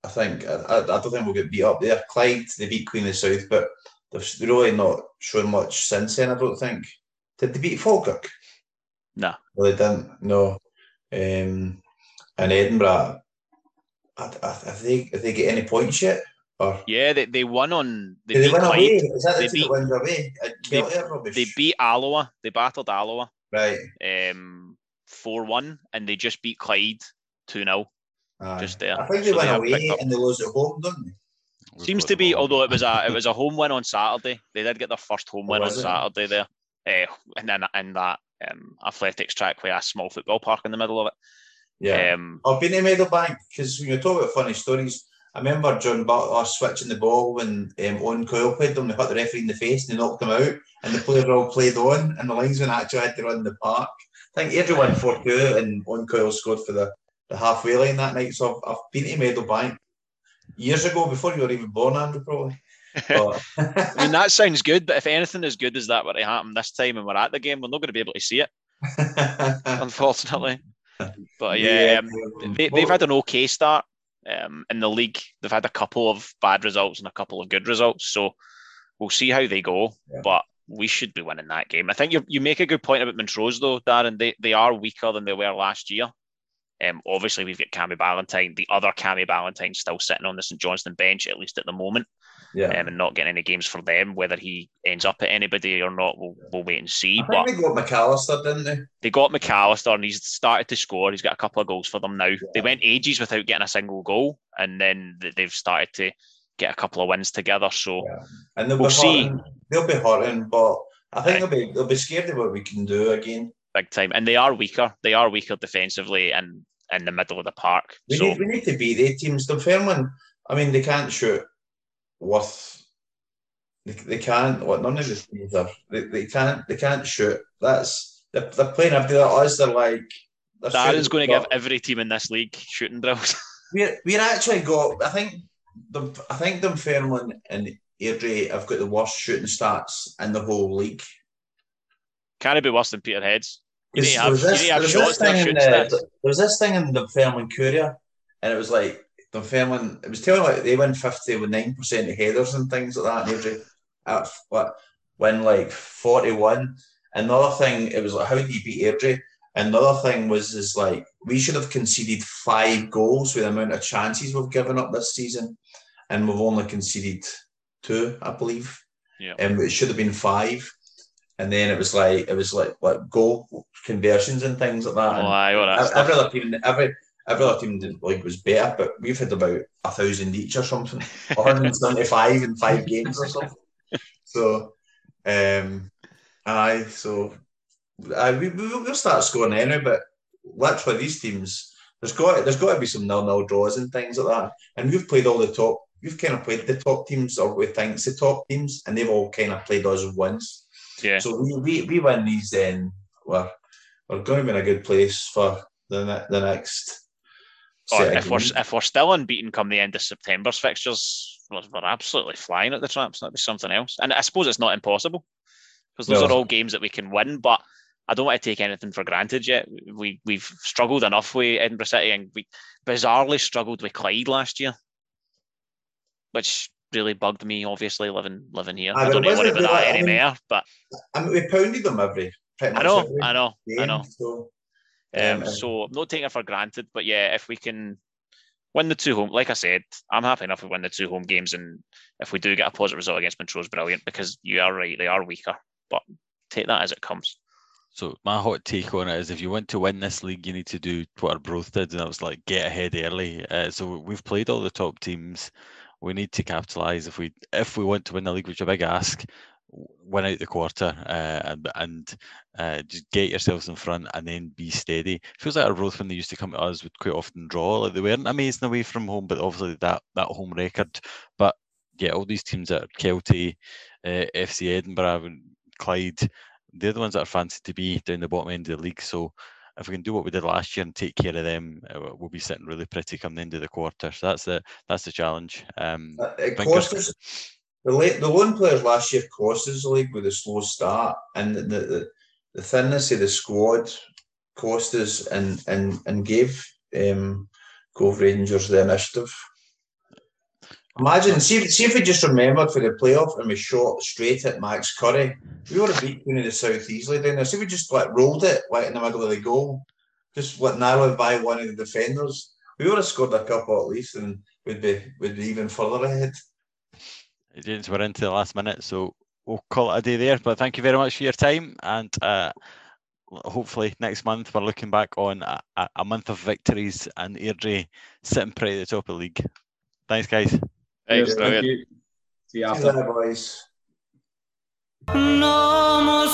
I think I, I don't think we'll get beat up there. Clyde, they beat Queen of the South, but they've really not shown much since then. I don't think. Did they beat Falkirk? No. No, they didn't. No. Um, and Edinburgh, I, I, if they if they get any points yet, or Yeah, they, they won on. They they beat win Clyde. away? Is that They team beat- that away? They- They beat Alloa. They battled Alloa right. um, 4-1 and they just beat Clyde 2-0 just there. I think they So win away and they lose at home, don't they? We've Seems to be, all. although it was a it was a home win on Saturday. They did get their first home Oh, win on it? Saturday there, uh, and then in that um, athletics track with a small football park in the middle of it. Yeah. Um, I've been to Meadowbank because when you talk about funny stories, I remember John Butler switching the ball when um, Owen Coyle played them. They hit the referee in the face and they knocked him out, and the players all played on, and the linesman actually had to run the park. I think won 4 2, and Owen Coyle scored for the, the halfway line that night. So I've, I've been to Meadowbank years ago before you were even born, Andrew, probably. But, I mean, that sounds good, but if anything as good as that were to happen this time and we're at the game, we're not going to be able to see it, unfortunately. But yeah, um, they, they've had an okay start um, in the league. They've had a couple of bad results and a couple of good results. So we'll see how they go. Yeah. But we should be winning that game. I think you, you make a good point about Montrose, though, Darren. They, they are weaker than they were last year. Um, obviously, we've got Cammy Ballantyne, the other Cammy Ballantyne, still sitting on the St Johnstone bench, at least at the moment, yeah. um, and not getting any games for them. Whether he ends up at anybody or not, we'll, we'll wait and see. I But they got McAllister, didn't they? they got McAllister and he's started to score. He's got a couple of goals for them now. They went ages without getting a single goal, and then they've started to get a couple of wins together. So Yeah. And they'll We'll be see. hurting. They'll be hurting, but I think Aye. they'll be they'll be scared of what we can do again. big time, and they are weaker. They are weaker defensively and in the middle of the park. We So need we need to beat the teams. Dunfermline, I mean, they can't shoot worth. They, they can't. What none of the teams are. They, they can't. They can't shoot. That's they're, they're playing after that. Us, they're like they're Darren's going to give every team in this league shooting drills. We're we're actually got. I think the I think Dunfermline and Airdrie have got the worst shooting stats in the whole league. Can it be worse than Peterhead's? You need to There have, was you this- need to have shots this thing in the- stats. There was this thing in the Dunfermline Courier, and it was like Dunfermline. It was telling like they win fifty with nine percent of headers and things like that. And Airdrie at what win like forty one. Another thing, it was like how do you beat Airdrie? Another thing was is like we should have conceded five goals with the amount of chances we've given up this season, and we've only conceded two, I believe. Yeah. And it should have been five. And then it was like it was like like goal conversions and things like that. Oh, And aye, all that Ev- stuff. every other team, every every other team in the league was better, but we've had about a thousand each or something, 175 in five games or something. So, um, aye, so aye, we, we, we'll start scoring anyway, but literally these teams, there's got there's got to be some nil nil draws and things like that. And we've played all the top, we've kind of played the top teams, or we think it's the top teams, and they've all kind of played us once. Yeah. So we, we, we win these, then we're, we're going to be in a good place for the the next. Or if we're if we're still unbeaten come the end of September's fixtures, we're, we're absolutely flying at the traps. That'd be something else. And I suppose it's not impossible because those No. are all games that we can win. But I don't want to take anything for granted yet. We we've struggled enough with Edinburgh City, and we bizarrely struggled with Clyde last year, which really bugged me. Obviously, living living here, Aye, I don't worry about that I mean, anymore. But I mean, we pounded them every. I know, I know, I know. So, Um, Um, so I'm not taking it for granted, but yeah, if we can win the two home, like I said, I'm happy enough with win the two home games, and if we do get a positive result against Montrose, brilliant because you are right, they are weaker, but take that as it comes. So my hot take on it is if you want to win this league, you need to do what Arbroath did, and that was like get ahead early. Uh, so we've played all the top teams. We need to capitalise if we if we want to win the league, which is a big ask. Win out the quarter uh, and and uh, just get yourselves in front and then be steady. Feels like Arbroath when they used to come to us would quite often draw. Like they weren't amazing away from home, but obviously that that home record. But yeah, all these teams that Kelty, uh, FC Edinburgh, Clyde, they're the ones that are fancied to be down the bottom end of the league. So if we can do what we did last year and take care of them, uh, we'll be sitting really pretty come the end of the quarter. So that's the that's the challenge. Um, uh, it cost us, the, late, the loan players last year cost us league with a slow start, and the, the, the thinness of the squad cost us and, and, and gave um, Cove Rangers the initiative. Imagine, see, if- see if we just remembered for the playoff and we shot straight at Max Curry. We would have beat Queen of the South easily down there. See if we just like rolled it like in the middle of the goal, just what narrowed by one of the defenders. We would have scored a couple at least, and we'd be we'd be even further ahead. James, we're into the last minute, so we'll call it a day there. But thank you very much for your time, and uh, hopefully next month we're looking back on a, a- a month of victories and Airdrie sitting pretty at the top of the league. Thanks, guys. Right, Yes, thank brilliant. you. See you See after. you later, boys. No more